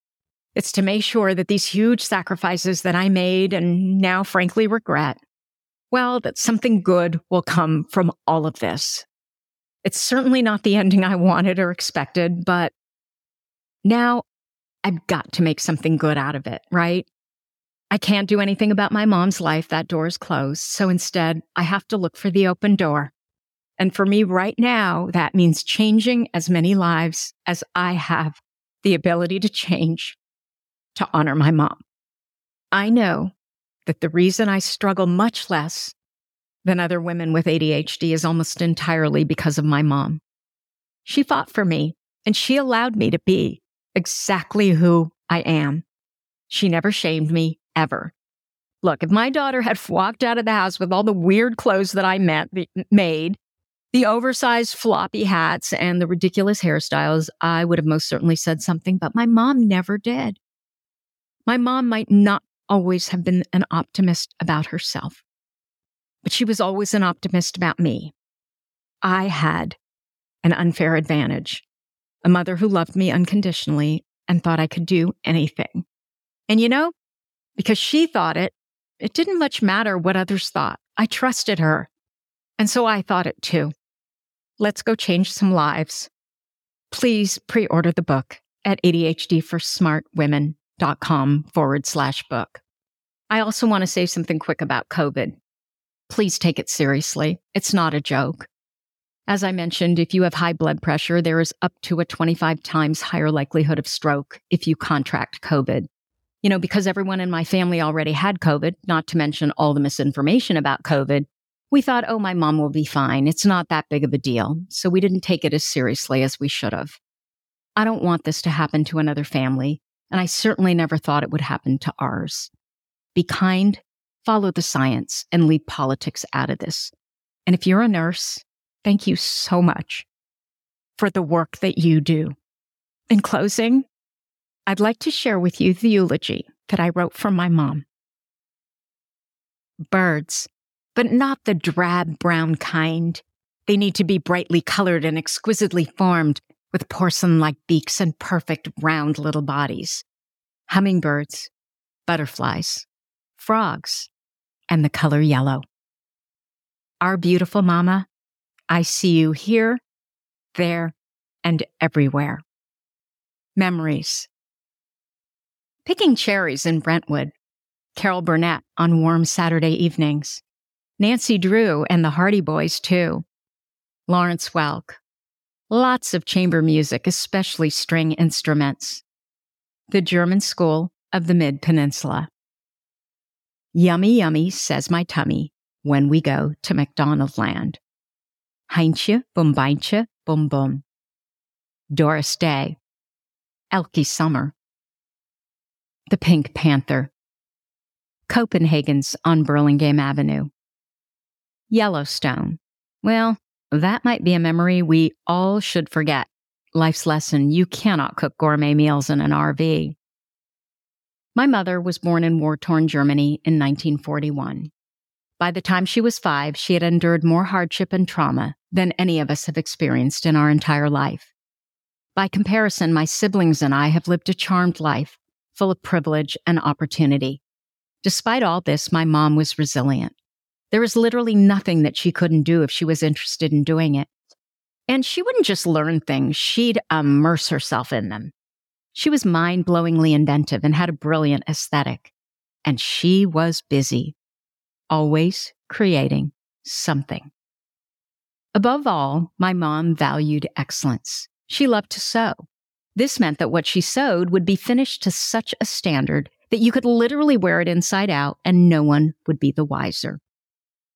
is to make sure that these huge sacrifices that I made and now frankly regret, well, that something good will come from all of this. It's certainly not the ending I wanted or expected, but now I've got to make something good out of it, right? I can't do anything about my mom's life. That door is closed. So instead, I have to look for the open door. And for me right now, that means changing as many lives as I have the ability to change to honor my mom. I know that the reason I struggle much less than other women with ADHD is almost entirely because of my mom. She fought for me and she allowed me to be exactly who I am. She never shamed me ever. Look, if my daughter had walked out of the house with all the weird clothes that I met, made, the oversized floppy hats and the ridiculous hairstyles, I would have most certainly said something, but my mom never did. My mom might not always have been an optimist about herself, but she was always an optimist about me. I had an unfair advantage, a mother who loved me unconditionally and thought I could do anything. And you know, because she thought it, it didn't much matter what others thought. I trusted her. And so I thought it too. Let's go change some lives. Please pre order the book at ADHDforsmartwomen.com forward slash book. I also want to say something quick about COVID. Please take it seriously. It's not a joke. As I mentioned, if you have high blood pressure, there is up to a 25 times higher likelihood of stroke if you contract COVID you know, because everyone in my family already had COVID, not to mention all the misinformation about COVID, we thought, oh, my mom will be fine. It's not that big of a deal. So we didn't take it as seriously as we should have. I don't want this to happen to another family, and I certainly never thought it would happen to ours. Be kind, follow the science, and leave politics out of this. And if you're a nurse, thank you so much for the work that you do. In closing, I'd like to share with you the eulogy that I wrote for my mom. Birds, but not the drab brown kind. They need to be brightly colored and exquisitely formed with porcelain like beaks and perfect round little bodies. Hummingbirds, butterflies, frogs, and the color yellow. Our beautiful mama, I see you here, there, and everywhere. Memories. Picking cherries in Brentwood. Carol Burnett on warm Saturday evenings. Nancy Drew and the Hardy Boys, too. Lawrence Welk. Lots of chamber music, especially string instruments. The German School of the Mid Peninsula. Yummy, yummy, says my tummy when we go to McDonald Land. Heintje, Bumbeintje, Bum Bum. Doris Day. Elke Sommer. The Pink Panther. Copenhagen's on Burlingame Avenue. Yellowstone. Well, that might be a memory we all should forget. Life's lesson you cannot cook gourmet meals in an RV. My mother was born in war torn Germany in 1941. By the time she was five, she had endured more hardship and trauma than any of us have experienced in our entire life. By comparison, my siblings and I have lived a charmed life, full of privilege and opportunity. Despite all this, my mom was resilient. There was literally nothing that she couldn't do if she was interested in doing it. And she wouldn't just learn things, she'd immerse herself in them. She was mind blowingly inventive and had a brilliant aesthetic. And she was busy always creating something. Above all, my mom valued excellence. She loved to sew. This meant that what she sewed would be finished to such a standard that you could literally wear it inside out and no one would be the wiser.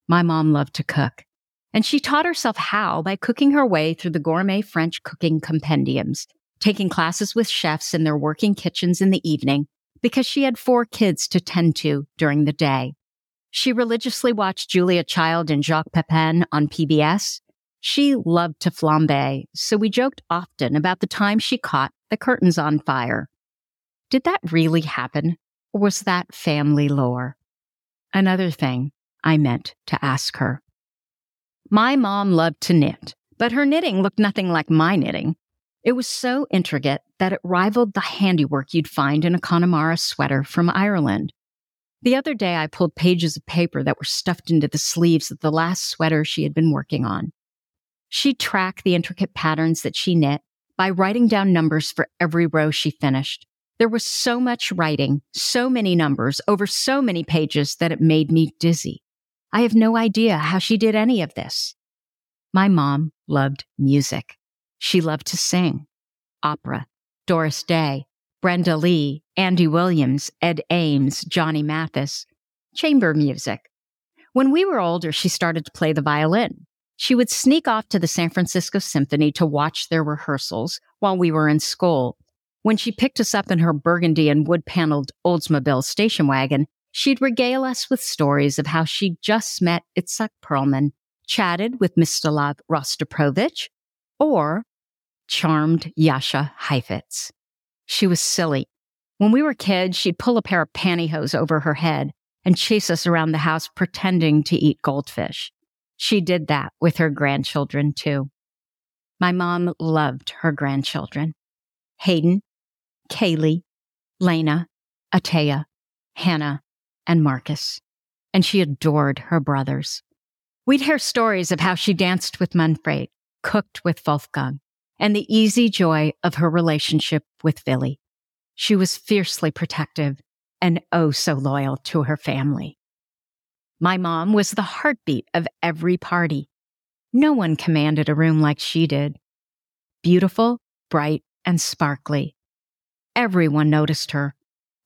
My mom loved to cook, and she taught herself how by cooking her way through the gourmet French cooking compendiums, taking classes with chefs in their working kitchens in the evening because she had four kids to tend to during the day. She religiously watched Julia Child and Jacques Pepin on PBS. She loved to flambe, so we joked often about the time she caught the curtains on fire. Did that really happen, or was that family lore? Another thing I meant to ask her. My mom loved to knit, but her knitting looked nothing like my knitting. It was so intricate that it rivaled the handiwork you'd find in a Connemara sweater from Ireland. The other day, I pulled pages of paper that were stuffed into the sleeves of the last sweater she had been working on. She tracked the intricate patterns that she knit by writing down numbers for every row she finished. There was so much writing, so many numbers over so many pages that it made me dizzy. I have no idea how she did any of this. My mom loved music. She loved to sing opera, Doris Day, Brenda Lee, Andy Williams, Ed Ames, Johnny Mathis, chamber music. When we were older, she started to play the violin. She would sneak off to the San Francisco Symphony to watch their rehearsals while we were in school. When she picked us up in her burgundy and wood paneled Oldsmobile station wagon, she'd regale us with stories of how she'd just met Itzhak Perlman, chatted with Mstislav Rostropovich, or charmed Jascha Heifetz. She was silly. When we were kids, she'd pull a pair of pantyhose over her head and chase us around the house pretending to eat goldfish. She did that with her grandchildren too. My mom loved her grandchildren Hayden, Kaylee, Lena, Atea, Hannah, and Marcus. And she adored her brothers. We'd hear stories of how she danced with Manfred, cooked with Wolfgang, and the easy joy of her relationship with Billy. She was fiercely protective and oh so loyal to her family. My mom was the heartbeat of every party. No one commanded a room like she did. Beautiful, bright, and sparkly. Everyone noticed her,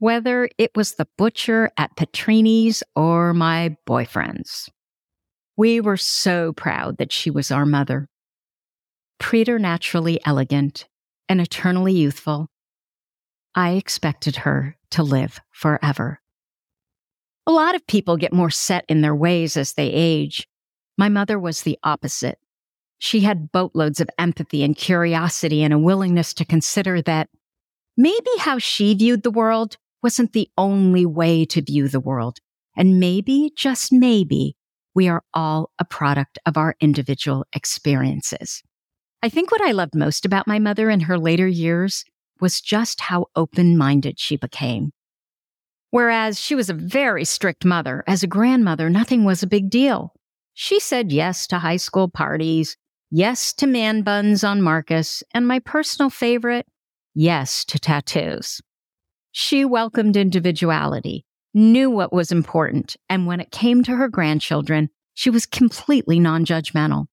whether it was the butcher at Petrini's or my boyfriend's. We were so proud that she was our mother preternaturally elegant and eternally youthful, I expected her to live forever. A lot of people get more set in their ways as they age. My mother was the opposite. She had boatloads of empathy and curiosity and a willingness to consider that maybe how she viewed the world wasn't the only way to view the world. And maybe, just maybe, we are all a product of our individual experiences. I think what I loved most about my mother in her later years was just how open minded she became. Whereas she was a very strict mother, as a grandmother, nothing was a big deal. She said yes to high school parties, Yes to man buns on Marcus, and my personal favorite, yes to tattoos. She welcomed individuality, knew what was important, and when it came to her grandchildren, she was completely non judgmental.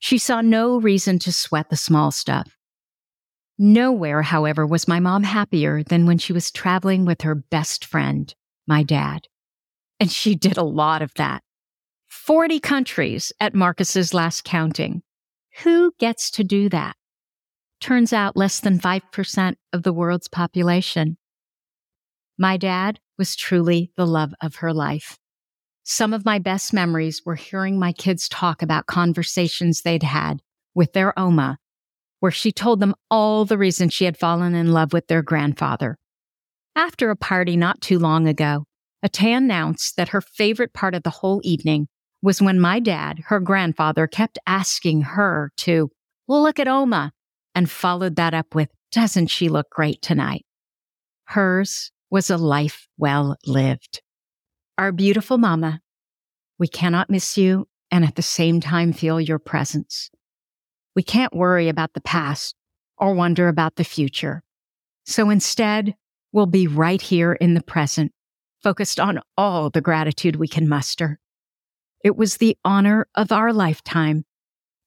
She saw no reason to sweat the small stuff. Nowhere, however, was my mom happier than when she was traveling with her best friend, my dad. And she did a lot of that. 40 countries at Marcus's last counting. Who gets to do that? Turns out less than 5% of the world's population. My dad was truly the love of her life. Some of my best memories were hearing my kids talk about conversations they'd had with their Oma, where she told them all the reasons she had fallen in love with their grandfather. After a party not too long ago, Ata announced that her favorite part of the whole evening was when my dad, her grandfather, kept asking her to look at Oma and followed that up with, doesn't she look great tonight? Hers was a life well lived. Our beautiful mama, we cannot miss you and at the same time feel your presence. We can't worry about the past or wonder about the future. So instead, we'll be right here in the present, focused on all the gratitude we can muster. It was the honor of our lifetime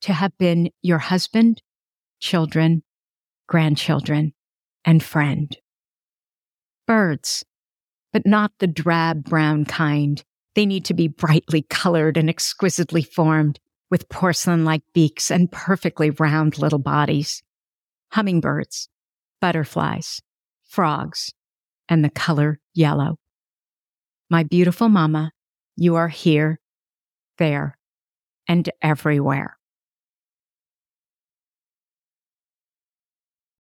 to have been your husband, children, grandchildren, and friend birds, but not the drab brown kind. They need to be brightly colored and exquisitely formed with porcelain like beaks and perfectly round little bodies. Hummingbirds, butterflies, frogs, and the color yellow. My beautiful mama, you are here, there, and everywhere.